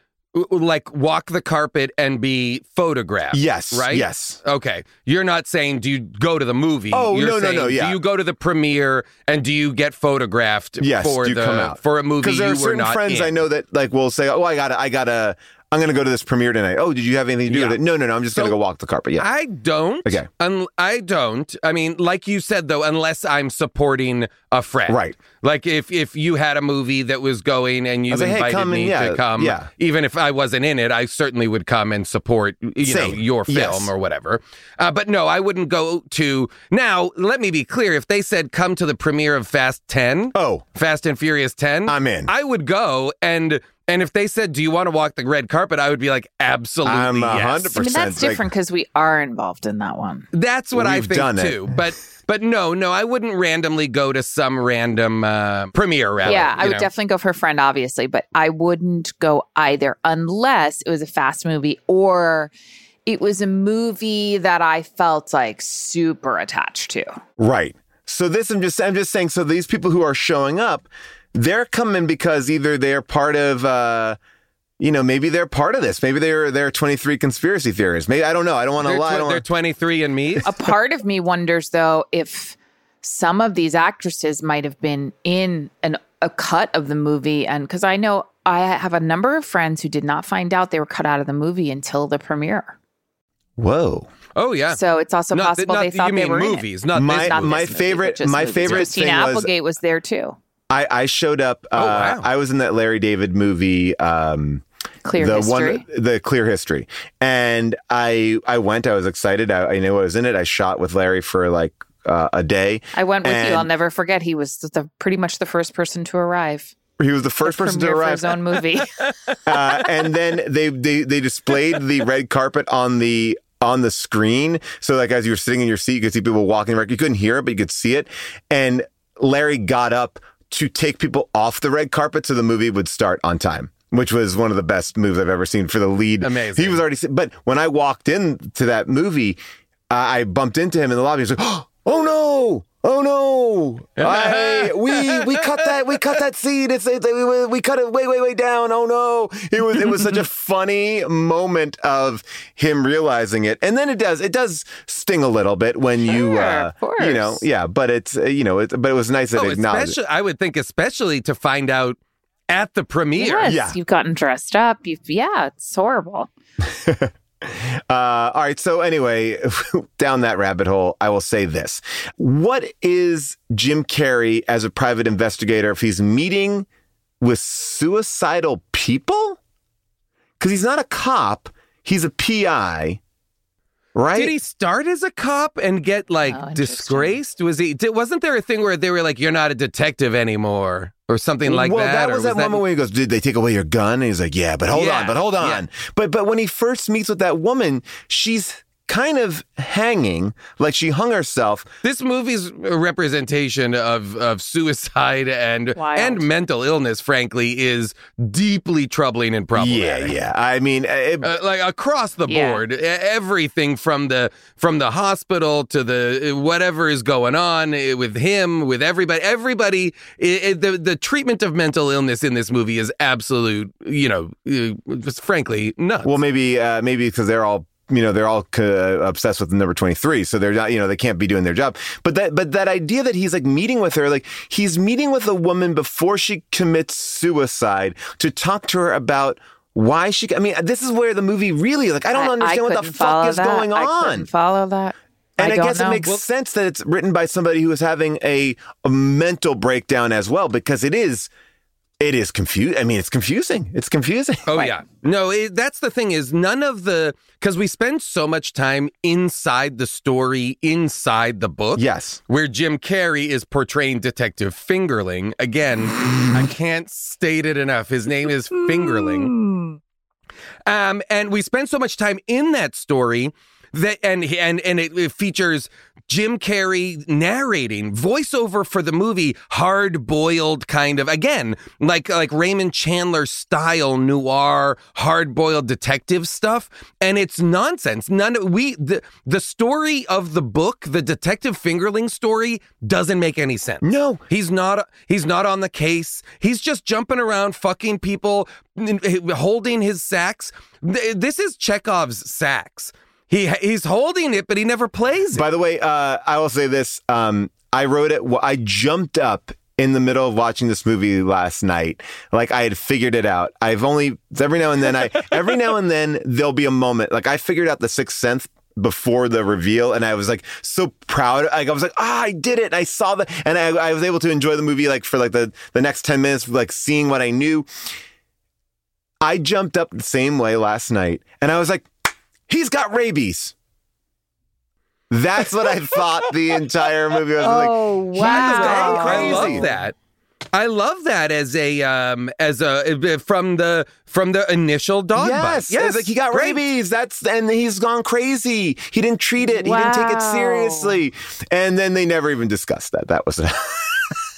like walk the carpet and be photographed? Yes. Right. Yes. Okay. You're not saying do you go to the movie? Oh, You're no, no, saying, no, yeah. Do you go to the premiere and do you get photographed Yes. for the come out for a movie Because there are certain friends in? I know that like will say, "Oh, I got to I got to I'm going to go to this premiere tonight." Oh, did you have anything to do Yeah. with it? No, no, no. I'm just going to go walk the carpet. Yeah. I don't. Okay. Un- I don't. I mean, like you said though, unless I'm supporting a friend. Right. Like if if you had a movie that was going and you I was like, hey, invited come and- me yeah, to come, yeah. even if I wasn't in it, I certainly would come and support you know your film Yes. or whatever. Uh, but no, I wouldn't go to. Now, let me be clear. If they said come to the premiere of Fast Ten, oh, Fast and Furious Ten, I'm in. I would go and. And if they said, "Do you want to walk the red carpet?" I would be like, "Absolutely, I'm a yes." hundred I mean, that's different because we are involved in that one. That's what I We've think done it. too. But but no, no, I wouldn't randomly go to some random uh, premiere. Rather, yeah, I would know. definitely go for a friend, obviously, but I wouldn't go either unless it was a fast movie or it was a movie that I felt like super attached to. Right. So this I'm just I'm just saying so these people who are showing up, they're coming because either they're part of uh you know, maybe they're part of this. Maybe they're they're 23 conspiracy theorists. Maybe I don't know. I don't want to lie. Tw- don't they're 23 and me. A part of me wonders, though, if some of these actresses might have been in an, a cut of the movie. And because I know I have a number of friends who did not find out they were cut out of the movie until the premiere. Whoa. Oh yeah. So it's also Not th- possible not they thought you they mean were in it. movies, not My- this Not my this movie, favorite- but my movies. favorite Christina thing was- Applegate was there too. I I showed up uh Oh, wow. I was in that Larry David movie um Clear the history. one the clear history and i i went i was excited i, I knew i was in it i shot with larry for like uh, a day I went with you. I'll never forget. He was the pretty much the first person to arrive. he was the first person to Premiere for arrive his own movie. uh, and then they, they they displayed the red carpet on the on the screen so like as you were sitting in your seat you could see people walking around you couldn't hear it but you could see it and larry got up to take people off the red carpet so the movie would start on time which was one of the best moves I've ever seen for the lead. Amazing. He was already, but when I walked into that movie, I I bumped into him in the lobby. He was like, "Oh no, oh no, I, we we cut that we cut that scene. It's, it's we, we cut it way way way down. Oh no!" It was it was such a funny moment of him realizing it, and then it does it does sting a little bit when you Sure, uh, of you know yeah, but it's uh, you know it, but it was nice that Oh, they acknowledged. I would think, especially to find out at the premiere. yes, Yeah. you've gotten dressed up. You've yeah, it's horrible. Uh, all right. So anyway, down that rabbit hole, I will say this: What is Jim Carrey as a private investigator if he's meeting with suicidal people? Because he's not a cop; he's a PI, right? Did he start as a cop and get like Oh, disgraced? Was he? Did, wasn't there a thing where they were like, "You're not a detective anymore"? Or something like well, that. Well, that or was that moment where he goes, "Did they take away your gun?" And he's like, "Yeah, but hold Yeah, on, but hold on." yeah. But but when he first meets with that woman, she's kind of hanging, like she hung herself. This movie's a representation of of suicide and Wild. and mental illness, frankly, is deeply troubling and problematic. yeah. Yeah. I mean, it, Uh, like across the Yeah. board, everything from the from the hospital to the whatever is going on eh, with him, with everybody, everybody. i i the the treatment of mental illness in this movie is absolute. You know, uh, just frankly nuts. well, maybe uh, maybe because they're all. You know they're all uh, obsessed with the number twenty three, so they're not. You know they can't be doing their job. But that, but that idea that he's like meeting with her, like he's meeting with a woman before she commits suicide to talk to her about why she. I mean, this is where the movie really like. I don't understand what the fuck is that. going I on. couldn't follow that. And I, don't guess know. it makes sense that it's written by somebody who is having a, a mental breakdown as well, because it is, it is confused. I mean, it's confusing. It's confusing. Oh yeah, no. It, that's the thing is none of the because we spend so much time inside the story, inside the book. Yes. where Jim Carrey is portraying Detective Fingerling. Again, I can't state it enough. His name is Fingerling. Um, and we spend so much time in that story that and and and it, it features Jim Carrey narrating voiceover for the movie, hard boiled kind of again like like Raymond Chandler style noir, hard boiled detective stuff, and it's nonsense. None of we the the story of the book, the Detective Fingerling story, doesn't make any sense. No. He's not he's not on the case. He's just jumping around fucking people holding his sacks. This is Chekhov's sax. He he's holding it but he never plays it. By the way, uh, I will say this. Um, I wrote it. I jumped up in the middle of watching this movie last night. Like I had figured it out. I've only every now and then I every now and then there'll be a moment. Like I figured out the sixth sense before the reveal and I was like so proud. Like I was like, ah, I did it. I saw the and I, I was able to enjoy the movie like for like the, the next 10 minutes, like seeing what I knew. I jumped up the same way last night and I was like, he's got rabies. That's what I thought the entire movie was like. Oh he's wow! gone I crazy. love that. I love that as a um as a from the from the initial dog Yes, bite. Yes, it's like he got great. rabies. That's and he's gone crazy. He didn't treat it. He didn't take it seriously. And then they never even discussed that. That was.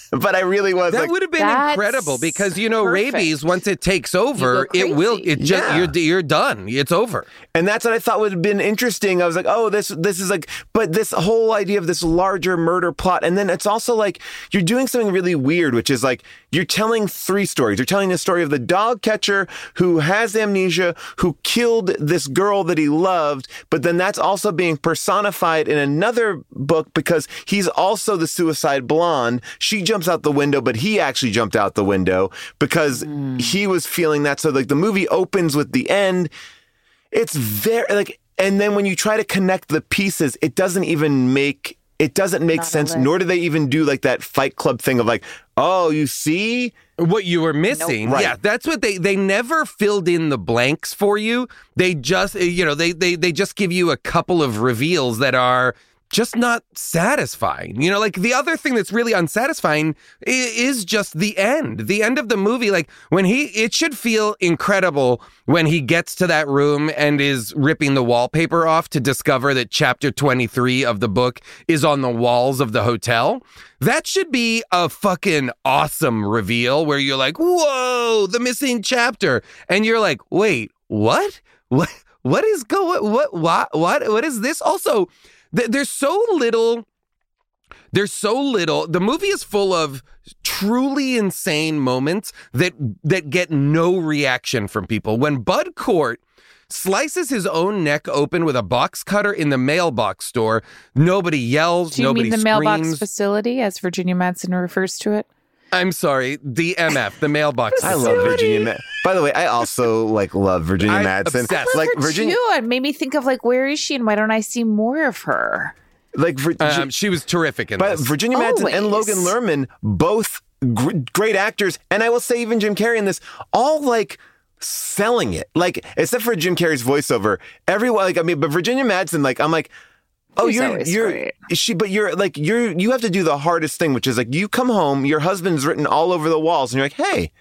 but I really was That like, would have been That's incredible because you know perfect. rabies once it takes over, it will it just Yeah. you're you're done. It's over. and that's what I thought would have been interesting. I was like, oh, this this is like, but this whole idea of this larger murder plot, and then it's also like you're doing something really weird, which is like you're telling three stories. You're telling the story of the dog catcher who has amnesia, who killed this girl that he loved, but then that's also being personified in another book because he's also the suicide blonde. She jumps out the window, but he actually jumped out the window because hmm. he was feeling that. So like the movie opens with the end. It's very like, and then when you try to connect the pieces, it doesn't even make it doesn't make Not sense. Nor do they even do like that Fight Club thing of like, oh, you see, What you were missing, Right. yeah, that's what they they never filled in the blanks for you. They just you know they they they just give you a couple of reveals that are just not satisfying. You know, like the other thing that's really unsatisfying is just the end. The end of the movie, like when he, it should feel incredible when he gets to that room and is ripping the wallpaper off to discover that chapter 23 of the book is on the walls of the hotel. That should be a fucking awesome reveal where you're like, whoa, the missing chapter. And you're like, wait, what? What? What is going? What? What? What? What is this? Also, there's so little. There's so little. The movie is full of truly insane moments that that get no reaction from people. When Bud Cort slices his own neck open with a box cutter in the mailbox store, nobody yells. Do you nobody mean the mailbox facility, as Virginia Madsen refers to it? I'm sorry, the MF, the mailbox. I love. Virginia. Ma- By the way, I also like love Virginia I'm Madsen. obsessed. Like Her Virginia, too. It made me think of like, where is she, and why don't I see more of her? like Vir- Um, she was terrific in But this. Virginia Madsen and Logan Lerman, both gr- great actors, and I will say even Jim Carrey in this, all like selling it. Like except for Jim Carrey's voiceover, everyone like I mean, but Virginia Madsen, like I'm like. Oh, She's you're you're great. she, but you're like you're you have to do the hardest thing, which is like you come home, your husband's written all over the walls, and you're like, hey,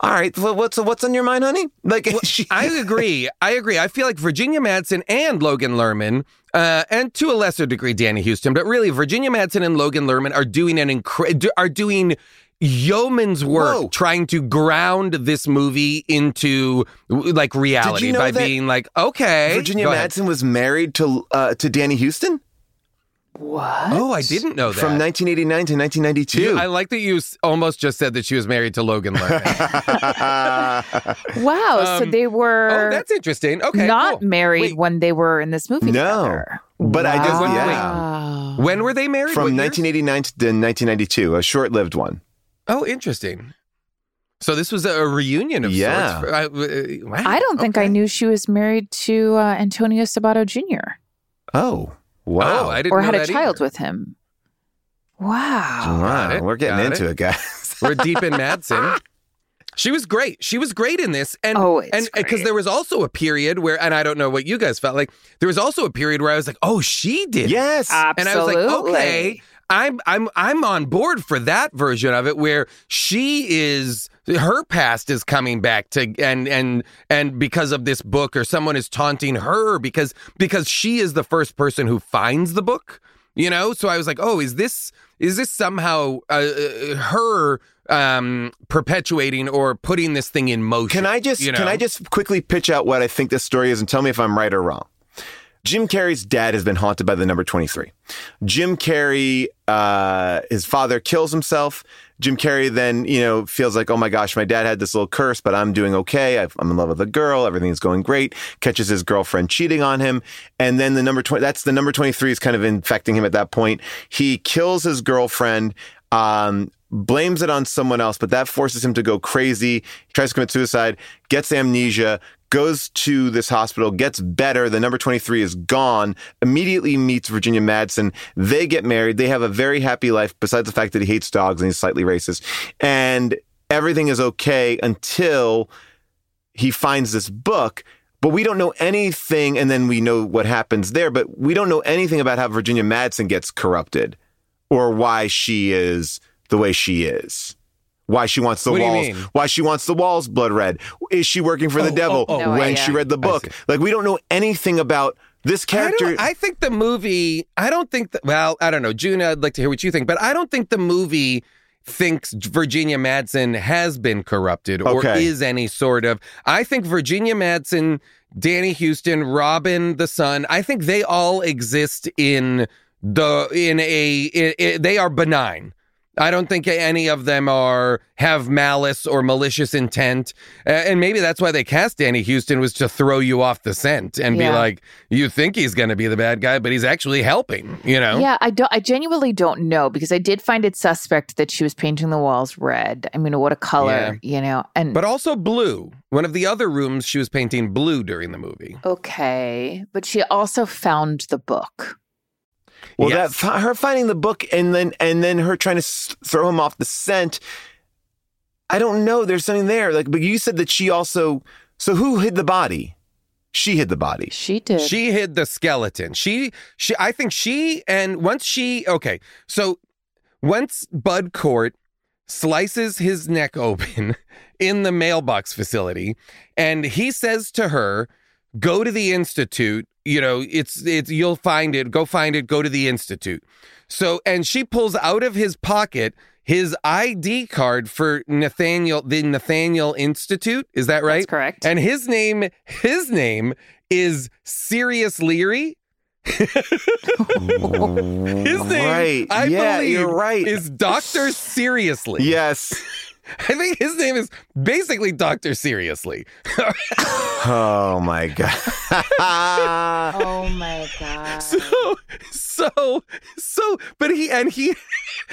all right, well, what's what's on your mind, honey? Like she, I agree. I agree. I feel like Virginia Madsen and Logan Lerman, uh, and to a lesser degree Danny Huston, but really Virginia Madsen and Logan Lerman are doing an incre- are doing yeoman's work Whoa. trying to ground this movie into like reality know by being like, okay, Virginia. Madsen was married to uh, to Danny Huston What? Oh, I didn't know that. from 1989 to 1992. You- I like that you almost just said that she was married to Logan Lerman. Wow. so Um, they were oh, that's interesting. Okay, not cool. married Wait, when they were in this movie No. together. But I just- wow. yeah. when were they married? from What year? 1989 to 1992, a short-lived one. Oh, interesting. So this was a reunion of Yeah. sorts. For, uh, uh, wow. I don't think I knew she was married to uh, Antonio Sabato Jr. Oh, wow! Wow, I didn't or know had a child either. with him. Wow. wow, we're getting got into it. it, guys. We're deep in Madsen. She was great. She was great in this, and Oh, it's and because there was also a period where, and I don't know what you guys felt like. There was also a period where I was like, "Oh, she did." it. yes, and I was like, okay, I'm I'm I'm on board for that version of it where she is her past is coming back to and and and because of this book or someone is taunting her because because she is the first person who finds the book you know so i was like oh is this is this somehow uh, uh, her um perpetuating or putting this thing in motion Can I just you know? can I just quickly pitch out what I think this story is and tell me if I'm right or wrong? Jim Carrey's dad has been haunted by the number 23. Jim Carrey, uh, his father kills himself. Jim Carrey then, you know, feels like, oh my gosh, my dad had this little curse, but I'm doing okay. I've- I'm in love with a girl. Everything's going great. Catches his girlfriend cheating on him. And then the number 20, that's the number 23 is kind of infecting him at that point. He kills his girlfriend. Um, blames it on someone else, but that forces him to go crazy. He tries to commit suicide, gets amnesia, goes to this hospital, gets better. The number 23 is gone, immediately meets Virginia Madsen. They get married. They have a very happy life, besides the fact that he hates dogs and he's slightly racist. And everything is okay until he finds this book. But we don't know anything, and then we know what happens there, but we don't know anything about how Virginia Madsen gets corrupted or why she is the way she is. Why she wants the What walls. Why she wants the walls blood red. Is she working for the Oh, devil oh, oh. No when she read the book? Like we don't know anything about this character. don't, I think the movie, I don't think that, well, I don't know. June, I'd like to hear what you think, but I don't think the movie thinks Virginia Madsen has been corrupted or Okay. is any sort of. I think Virginia Madsen, Danny Huston, Robin the son, I think they all exist in the, in a, i i they are benign. I don't think any of them are have malice or malicious intent, and maybe that's why they cast Danny Huston was to throw you off the scent and be like, you think he's going to be the bad guy, but he's actually helping. You know? Yeah, I don't. I genuinely don't know because I did find it suspect that she was painting the walls red. I mean, what a color, you know. And But also blue. One of the other rooms, she was painting blue during the movie. okay, but she also found the book. Well, Yes. that her finding the book and then and then her trying to throw him off the scent. I don't know. There's something there. Like, but you said that she also. So who hid the body? She hid the body. She did. She hid the skeleton. She, she, I think she, and once she, okay, so once Bud Cort slices his neck open in the mailbox facility, and he says to her, "Go to the institute." You know, it's it's you'll find it. Go find it. Go to the institute. So, and she pulls out of his pocket his ID card for Nathaniel, the Nathaniel Institute. Is that right? That's correct. And his name, his name is Sirius Leary. His name, Right. I Yeah, believe, you're right. is Doctor Seriously. Yes. I think his name is basically Doctor Seriously. Oh my god. oh my god. so, so, so, but he and he,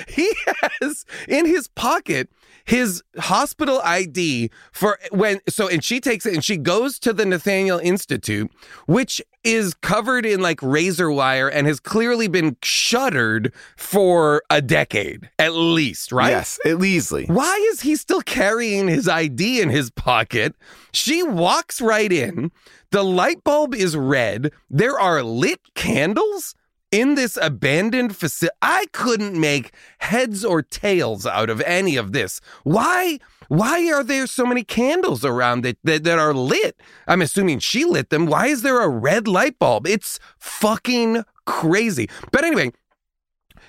he has in his pocket his hospital ID for when so and she takes it and she goes to the Nathaniel Institute, which is covered in like razor wire and has clearly been shuttered for a decade at least, right? Yes, at Leasley. Why is he still carrying his ID in his pocket? She walks right in. The light bulb is red. There are lit candles in this abandoned facility. I couldn't make heads or tails out of any of this. Why? Why are there so many candles around it that, that are lit? I'm assuming she lit them. Why is there a red light bulb? It's fucking crazy. But anyway,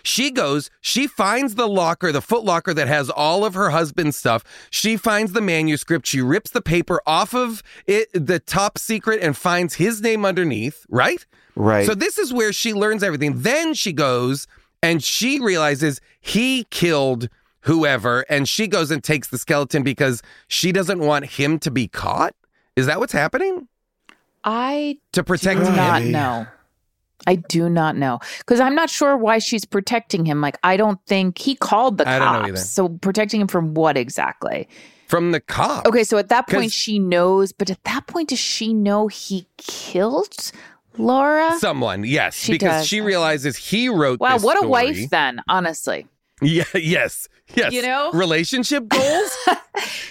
she goes, she finds the locker, the foot locker that has all of her husband's stuff. She finds the manuscript. She rips the paper off of it, the top secret and finds his name underneath, right? Right. So this is where she learns everything. Then she goes and she realizes he killed whoever and she goes and takes the skeleton because she doesn't want him to be caught. Is that what's happening? I To protect do him? not know. I do not know because I'm not sure why she's protecting him. Like, I don't think he called the I cops. don't know either. So protecting him from what exactly? from the cop. Okay, so at that point she knows, but at that point does she know he killed Laura? Someone, yes, She because does. she realizes he wrote. wow, this what a story. wife then, honestly. Yeah, yes, yes. You know? relationship goals.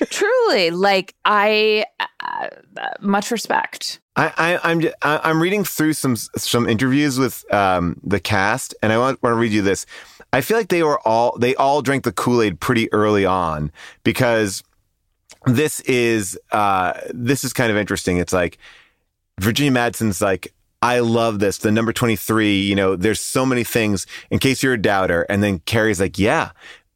Truly, like I uh, much respect. I, I, I'm I, I'm reading through some some interviews with um, the cast, and I want, want to read you this. I feel like they were all they all drank the Kool Aid pretty early on because this is uh, this is kind of interesting. It's like Virginia Madsen's like. I love this. The number 23, you know, there's so many things in case you're a doubter. And then Carrie's like, yeah,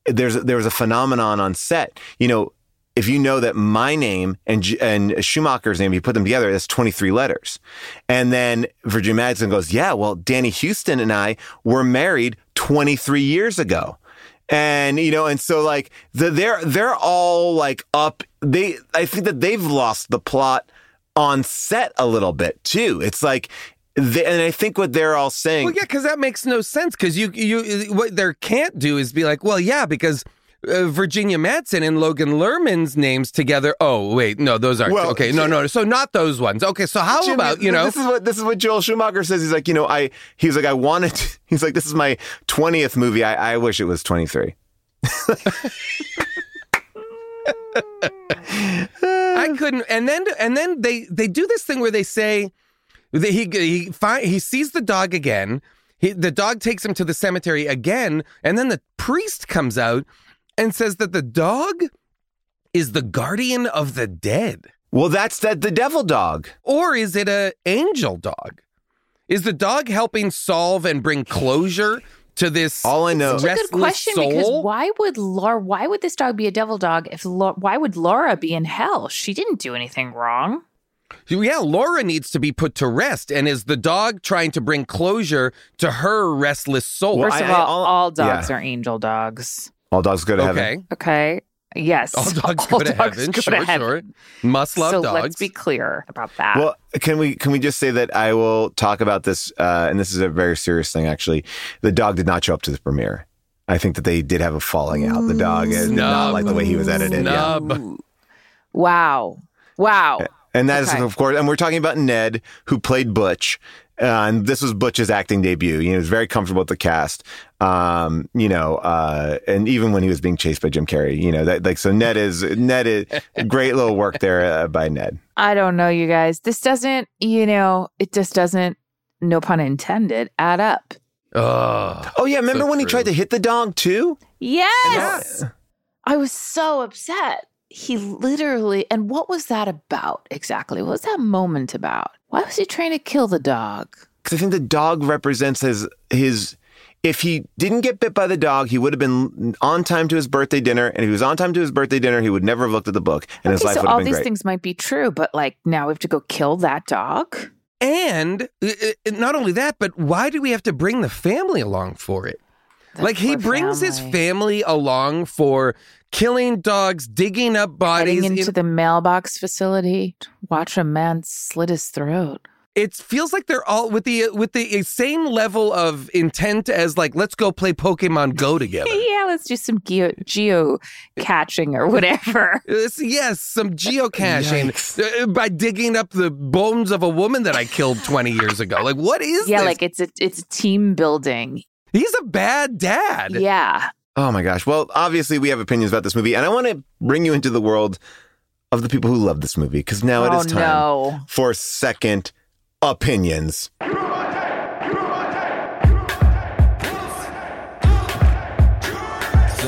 there's, there was a phenomenon on set. You know, if you know that my name and and Schumacher's name, you put them together, that's 23 letters. And then Virginia Madsen goes, yeah, well, Danny Huston and I were married 23 years ago. And, you know, and so like the, they're, they're all like up. They, I think that they've lost the plot on set a little bit too. It's like, they, and I think what they're all saying. well, yeah, because that makes no sense. Because you, you, what there can't do is be like, well, yeah, because. Uh, Virginia Madsen and Logan Lerman's names together. Oh wait, no, those aren't Well, okay. No, no, so not those ones. Okay, so how Jimmy, about you know? this is what this is what Joel Schumacher says. He's like, you know, I he's like, I wanted. To, he's like, this is my twentieth movie. I, I wish it was twenty three. I couldn't. And then and then they they do this thing where they say he he fi- he sees the dog again. He, the dog takes him to the cemetery again, and then the priest comes out and says that the dog is the guardian of the dead, Well, that's that the devil dog. or is it a angel dog? Is the dog helping solve and bring closure to this? All I know. It's a good Restless question because why would Laura? Why would this dog be a devil dog? If Laura, why would Laura be in hell? She didn't do anything wrong. Yeah, Laura needs to be put to rest, and is the dog trying to bring closure to her restless soul? Well, First I- of I- all, all- all dogs yeah. are angel dogs. All dogs go to heaven. okay. Okay. Yes. All dogs All go to dogs heaven. go to heaven. sure. Must love so dogs. let's be clear about that. Well, can we can we just say that I will talk about this, uh, and this is a very serious thing. Actually, the dog did not show up to the premiere. I think that they did have a falling out. The dog did not like the way he was edited. Yeah. Snub. wow. Wow. And that is, Okay. of course, and we're talking about Ned, who played Butch. Uh, and this was Butch's acting debut. You know, he was very comfortable with the cast. Um, you know, uh, and even when he was being chased by Jim Carrey, you know, that like so Ned is Ned is great little work there uh, by Ned. I don't know, you guys. This doesn't, you know, it just doesn't, no pun intended, add up. Ugh. Oh yeah, remember So when he tried to hit the dog too? Yes. I was so upset. He literally, and what was that about exactly? What was that moment about? Why was he trying to kill the dog? Because I think the dog represents his his. If he didn't get bit by the dog, he would have been on time to his birthday dinner. And if he was on time to his birthday dinner, he would never have looked at the book, and his life so would have been all these great. things might be true, but like now we have to go kill that dog? And uh, uh, not only that, but why do we have to bring the family along for it? That like he poor brings his family. family along for killing dogs, digging up bodies. Heading into in- the mailbox facility, to watch a man slit his throat. it feels like they're all with the with the same level of intent as like let's go play Pokemon Go together. yeah, let's do some geo, geo catching or whatever. It's- yes, some geocaching uh, by digging up the bones of a woman that I killed 20 years ago. Like, what is yeah, this? like it's a it's team building. He's a bad dad. Yeah. Oh my gosh. Well, obviously we have opinions about this movie, and I want to bring you into the world of the people who love this movie because now oh, it is time no. for second opinions. The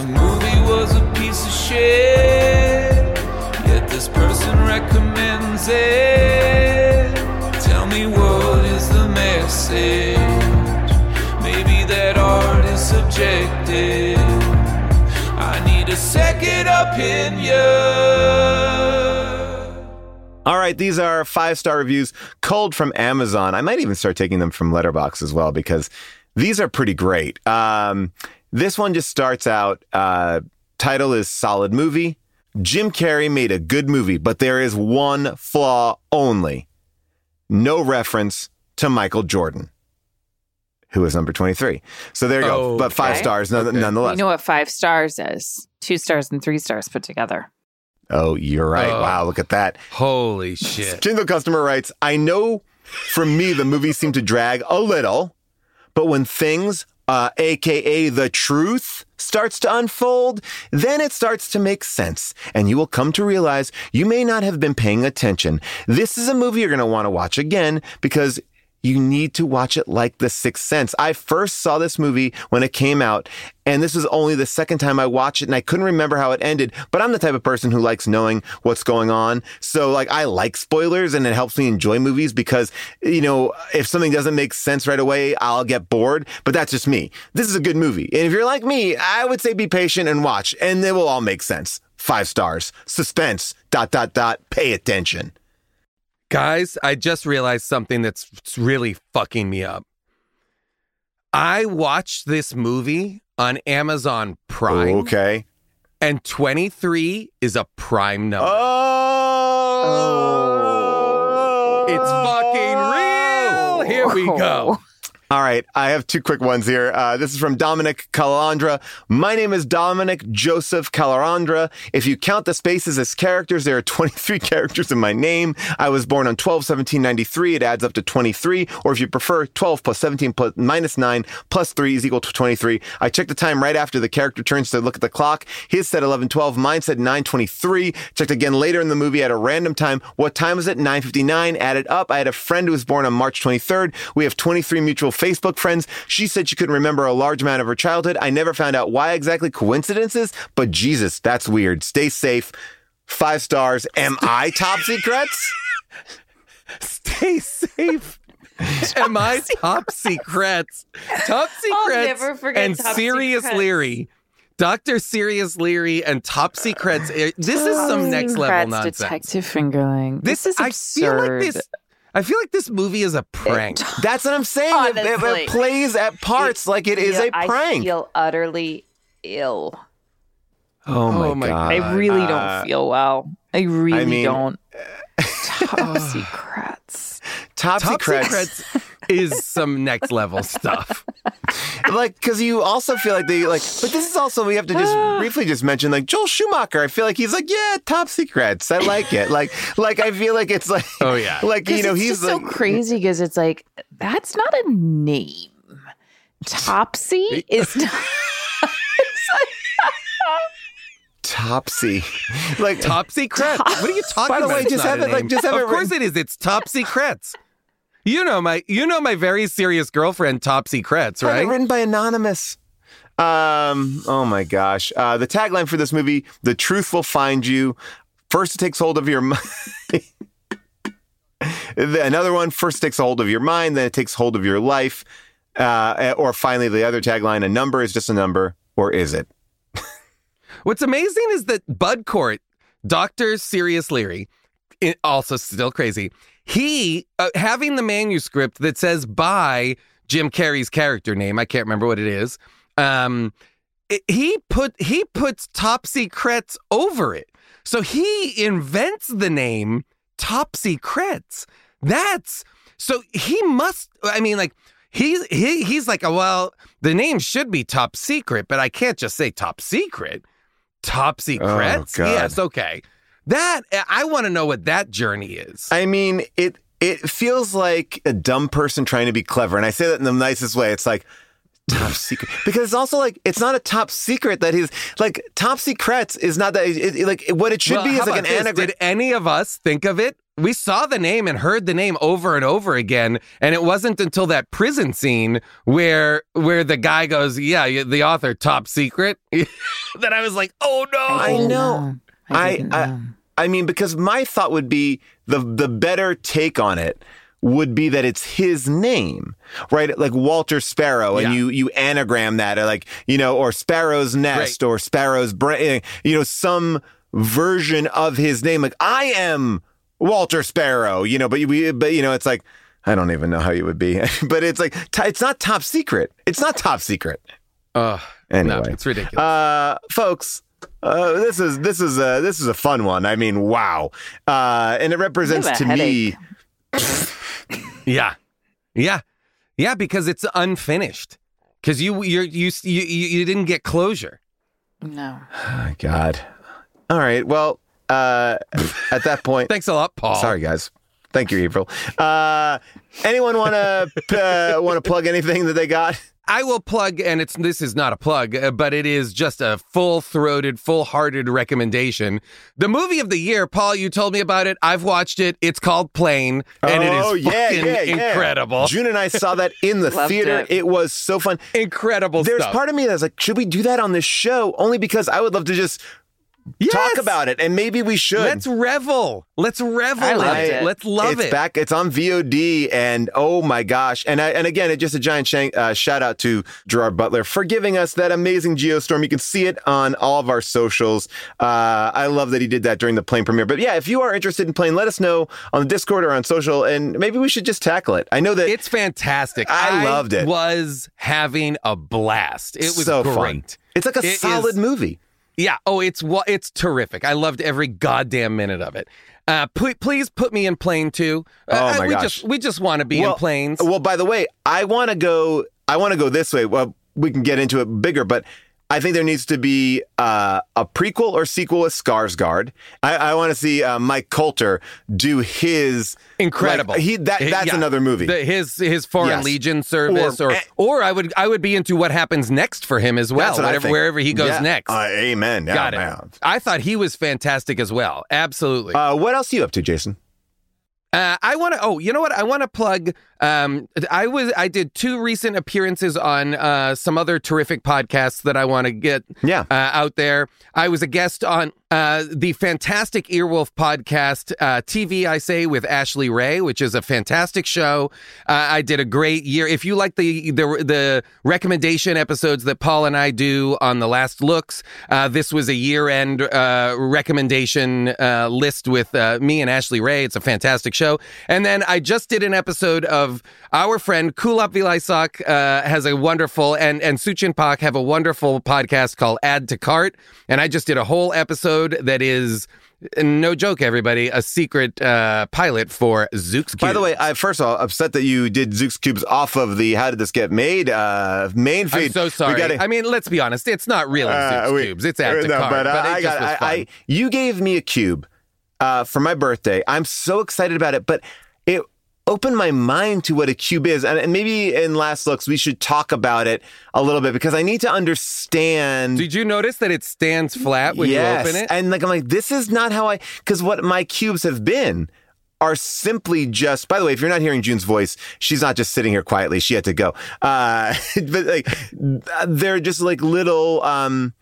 movie was a piece of shit, yet this person recommends it. Tell me what is the message? Maybe that art is subjective opinion. All right, these are five star reviews, cold from Amazon. I might even start taking them from Letterboxd as well because these are pretty great. Um, this one just starts out. Uh, title is Solid Movie. Jim Carrey made a good movie, but there is one flaw only no reference to Michael Jordan, who is number 23. So there you go. But five Okay. stars none- Okay. nonetheless. You know what five stars is? Two stars and three stars put together. oh, you're right. Oh. Wow, look at that. Holy shit. Jingle customer writes, I know for me the movies seem to drag a little, but when things, uh, aka the truth, starts to unfold, then it starts to make sense. And you will come to realize you may not have been paying attention. This is a movie you're going to want to watch again because you need to watch it like The Sixth Sense. I first saw this movie when it came out, and this was only the second time I watched it, and I couldn't remember how it ended. But I'm the type of person who likes knowing what's going on. So, like, I like spoilers, and it helps me enjoy movies because, you know, if something doesn't make sense right away, I'll get bored. But that's just me. This is a good movie. And if you're like me, I would say be patient and watch, and it will all make sense. Five stars. Suspense. Dot, dot, dot. Pay attention. Guys, I just realized something that's really fucking me up. I watched this movie on Amazon Prime, Okay. and 23 is a prime number. Oh. It's fucking real. Here we go. Oh. All right, I have two quick ones here. Uh, this is from Dominic Calandra. My name is Dominic Joseph Calandra. If you count the spaces as characters, there are 23 characters in my name. I was born on 12 17 93. It adds up to 23. Or if you prefer, 12 plus 17 plus minus 9 plus 3 is equal to 23. I checked the time right after the character turns to look at the clock. His said 11 12. Mine said 9 23. Checked again later in the movie at a random time. What time was it? 9 59. Added up. I had a friend who was born on March 23rd. We have 23 mutual Facebook friends. She said she couldn't remember a large amount of her childhood. I never found out why exactly coincidences, but Jesus, that's weird. Stay safe. Five stars. Am I top secrets? Stay safe. Am I top secrets? Top secrets never forget and Top Sirius Secrets. Leary. Dr. Sirius Leary and Top Secrets. eh, This is some next level nonsense. Detective fingerling. This, is I absurd. feel like this I feel like this movie is a prank. That's what I'm saying. It- It, it plays at parts like it is feel- a prank. I feel utterly ill. oh my Oh my god. I really Uh, don't feel well. I really mean- don't. Topsy crats. Topsy Top secrets. Secrets is some next level stuff. like because you also feel like they like but this is also we have to just briefly just mention like joel schumacher i feel like he's like yeah top secrets i like it like like i feel like it's like Oh, yeah. like you know it's he's just like so crazy because it's like that's not a name. Topsy is not. It's like- topsy like What are you talking By the about? way, just have a it, like, just have Of it Of course written- it is. It's Top Secrets. You know my you know my very serious girlfriend Topsy it right? written by anonymous. Um oh my gosh. Uh the tagline for this movie the truth will find you. First it takes hold of your mind. Another one first it takes hold of your mind then it takes hold of your life. Uh or finally the other tagline a number is just a number or is it? What's amazing is that Bud Cort, Dr. Sirius Leary, also still crazy, he, uh, having the manuscript that says by Jim Carrey's character name, I can't remember what it is, um, it- he put he puts Top Secrets over it. So he invents the name Top Secrets. That's so he must. I mean, like he's he he's like, well, the name should be Top Secret, but I can't just say Top Secret. Top Secrets. Oh, yes, okay. That eh, I want to know what that journey is. I mean, it it feels like a dumb person trying to be clever, and I say that in the nicest way. It's like top secret because it's also like it's not a top secret that he's like top secrets is not that it, it- like what it should Well, be is like an about this? anagram. Did any of us think of it we saw the name and heard the name over and over again and it wasn't until that prison scene where where the guy goes yeah the author top secret that i was like oh no I know. I, didn't I, know. I mean, because my thought would be the the better take on it would be that it's his name, right? Like Walter Sparrow, and Yeah. you you anagram that, or like you know, or Sparrow's Nest, or Sparrow's brain, you know, some version of his name. Like I am Walter Sparrow, you know, but we, but you know, it's like I don't even know how you would be, but it's like t- it's not top secret. It's not top secret. Ugh, Anyway, no, it's ridiculous uh, folks. Uh, this is this is a this is a fun one. I mean, wow, uh, and it represents to a me. Yeah, yeah, yeah. Because it's unfinished. Because you you're, you you you you didn't get closure. No. Oh, God. All right. Well, uh, at that point, Thanks a lot, Paul. sorry guys. Thank you, April. Uh, anyone want to uh, want to plug anything that they got? I will plug, and it's this is not a plug, uh, but it is just a full throated, full hearted recommendation. The movie of the year, Paul. You told me about it. I've watched it. It's called Plane, and oh, it is yeah, fucking yeah, yeah. incredible. June and I saw that in the theater. it. It. was so fun. Incredible There's stuff. part of me that's like, should we do that on this show? Only because I would love to just Yes! talk about it, and maybe we should. Let's revel. Let's revel. I loved it. it. Let's love it's it. back. It's on VOD, and oh my gosh! And I, and again, it just a giant shank, uh, shout out to Gerard Butler for giving us that amazing Geostorm. You can see it on all of our socials. Uh, I love that he did that during the plane premiere. But yeah, if you are interested in playing, let us know on the Discord or on social, and maybe we should just tackle it. I know that It's fantastic. I loved it. Was having a blast. It was so great. fun. It's like a It solid is- movie. Yeah. Oh, it's it's terrific. I loved every goddamn minute of it. Uh, pl- please put me in plane too. Uh, Oh, my we gosh. just we just want to be in planes. Well, by the way, I want to go. I want to go this way. Well, we can get into it bigger, but I think there needs to be uh, a prequel or sequel with Skarsgård. I, I want to see uh, Mike Colter do his Incredible. like, he that that's yeah. another movie. The- his his foreign Yes. legion service, Or- or, or I would I would be into what happens next for him as well. That's what I whatever wherever he goes Yeah. next. Uh, amen. Yeah, Got it. man. I thought he was fantastic as well. Absolutely. Uh, what else are you up to, Jason? Uh, I want to. Oh, you know what? I want to plug. Um, I was. I did two recent appearances on uh, some other terrific podcasts that I want to get. Yeah. Uh, out there. I was a guest on uh, the fantastic Earwolf podcast, uh, TV. I say with Ashley Ray, which is a fantastic show. Uh, I did a great year. If you like the the the recommendation episodes that Paul and I do on the Last Looks, uh, this was a year end uh, recommendation list with me and Ashley Ray. It's a fantastic show. And then I just did an episode of our friend Kulap Vilaysack has a wonderful and and Suchin Pak have a wonderful podcast called Add to Cart, and I just did a whole episode that is. No joke, everybody. A secret uh, pilot for Zook's Cube. By the way, I first of all upset that you did Zook's cubes off of the How Did This Get Made uh, main feed. I'm so sorry. gotta- I mean, let's be honest. It's not really Uh, Zook's we- Cubes. It's Add no, Cart, but, but, uh, it I just got, was I. I, you gave me a cube uh, for my birthday. I'm so excited about it, but opened my mind to what a cube is, and, and maybe in last looks we should talk about it a little bit because I need to understand. Did you notice that it stands flat when yes, you open it? and like I'm like, this is not how I because what my cubes have been. Are simply just. By the way, if you're not hearing June's voice, she's not just sitting here quietly. She had to go. Uh, but like, they're just like little um,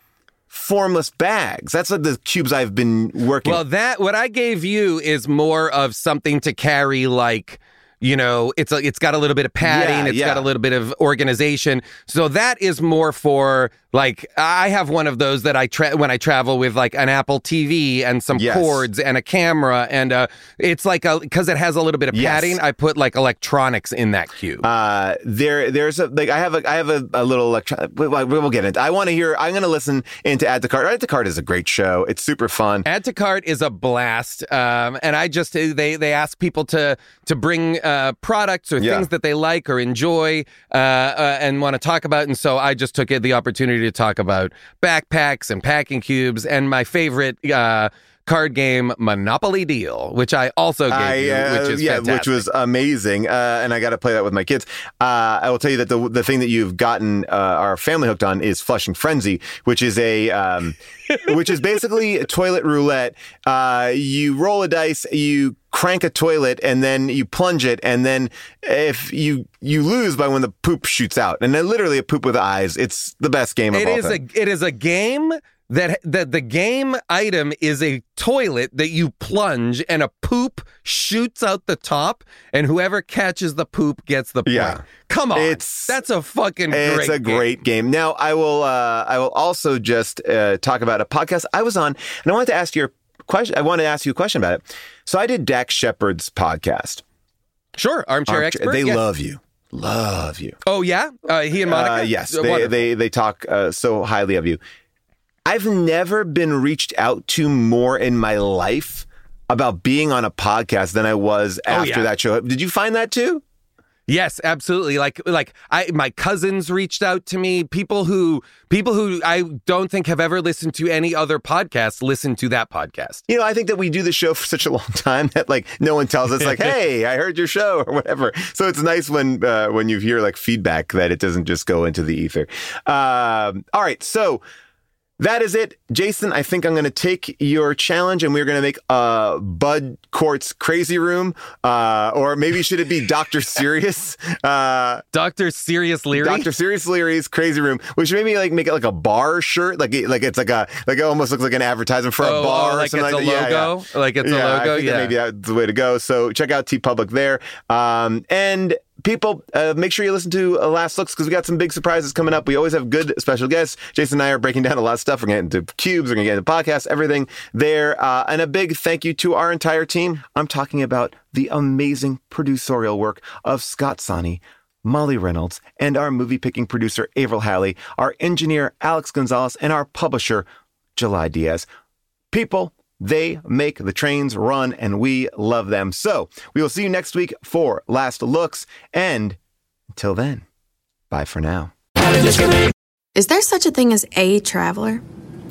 formless bags. That's what the cubes I've been working. Well, that what I gave you is more of something to carry, like you know, it's a, it's got a little bit of padding, Yeah, it's yeah. got a little bit of organization. So that is more for like I have one of those that I tra- when I travel with like an Apple TV and some Yes. cords and a camera, and uh, it's like a because it has a little bit of Yes. padding. I put like electronics in that cube. Uh, there, there's a like I have a I have a, a little electron. We, we'll get it. I want to hear. I'm going to listen into Add to Cart. Add to Cart is a great show. It's super fun. Add to cart is a blast, um, and I just they they ask people to to bring uh, products or Yeah. things that they like or enjoy uh, uh, and want to talk about, and so I just took it the opportunity to talk about backpacks and packing cubes and my favorite. Uh, Card game Monopoly Deal, which I also gave I, you, uh, which is yeah, fantastic. which was amazing, uh, and I got to play that with my kids. Uh, I will tell you that the the thing that you've gotten uh, our family hooked on is Flushing Frenzy, which is a um, which is basically toilet roulette. Uh, you roll a dice, you crank a toilet and then you plunge it and then if you you lose by when the poop shoots out and then literally a poop with eyes it's the best game of It all is time. a it is a game that that the game item is a toilet that you plunge and a poop shoots out the top and whoever catches the poop gets the point. Yeah. Come on. It's- that's a fucking great It's a game. great game. Now, I will. Uh, I will also just uh, talk about a podcast I was on, and I wanted to ask you a question. I wanted to ask you a question about it. So I did Dax Shepard's podcast. Sure, armchair, Armchair- expert. They yes. love you. Love you. Oh yeah, uh, he and Monica. Uh, yes, Uh, they, they they talk uh, so highly of you. I've never been reached out to more in my life about being on a podcast than I was Oh, after yeah. that show. Did you find that too? Yes, absolutely. Like like I my cousins reached out to me, people who people who I don't think have ever listened to any other podcast listen to that podcast. You know, I think that we do the show for such a long time that like no one tells us like, "Hey, I heard your show" or whatever. So it's nice when uh, when you hear like feedback that it doesn't just go into the ether. Um, all right, so that is it, Jason. I think I'm going to take your challenge, and we're going to make uh, Bud Cort's crazy room, uh, or maybe should it be Doctor Serious? Uh, Dr. Sirius Leary. Dr. Sirius Leary's crazy room. We should maybe like make it like a bar shirt, like it- like it's like a like it almost looks like an advertisement for Oh, a bar, oh, or like something it's a like that. Logo? yeah. Like it's a Yeah, logo? I think that Yeah. maybe that's the way to go. So check out TeePublic there, um, and people, uh, make sure you listen to uh, Last Looks because we got some big surprises coming up. We always have good special guests. Jason and I are breaking down a lot of stuff. We're to into cubes. We're going to get into podcasts, everything there. Uh, and a big thank you to our entire team. I'm talking about the amazing producerial work of Scott Sani. Molly Reynolds, and our movie picking producer, Avril Halley, our engineer, Alex Gonzalez, and our publisher, July Diaz. People, they make the trains run, and we love them. So we will see you next week for Last Looks. And until then, bye for now. Is there such a thing as a traveler?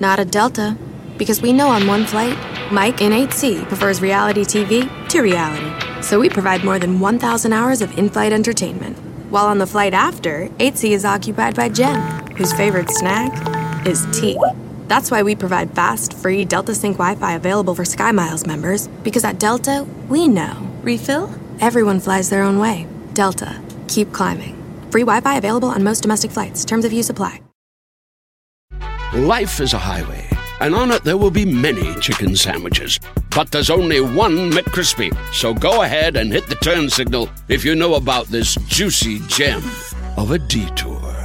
Not a Delta. Because we know on one flight, Mike in 8C prefers reality TV to reality. So we provide more than 1,000 hours of in flight entertainment. While on the flight after, 8C is occupied by Jen, whose favorite snack is tea. That's why we provide fast, free Delta Sync Wi Fi available for SkyMiles members, because at Delta, we know. Refill? Everyone flies their own way. Delta, keep climbing. Free Wi Fi available on most domestic flights. Terms of use apply. Life is a highway, and on it there will be many chicken sandwiches. But there's only one McCrispy. So go ahead and hit the turn signal if you know about this juicy gem of a detour.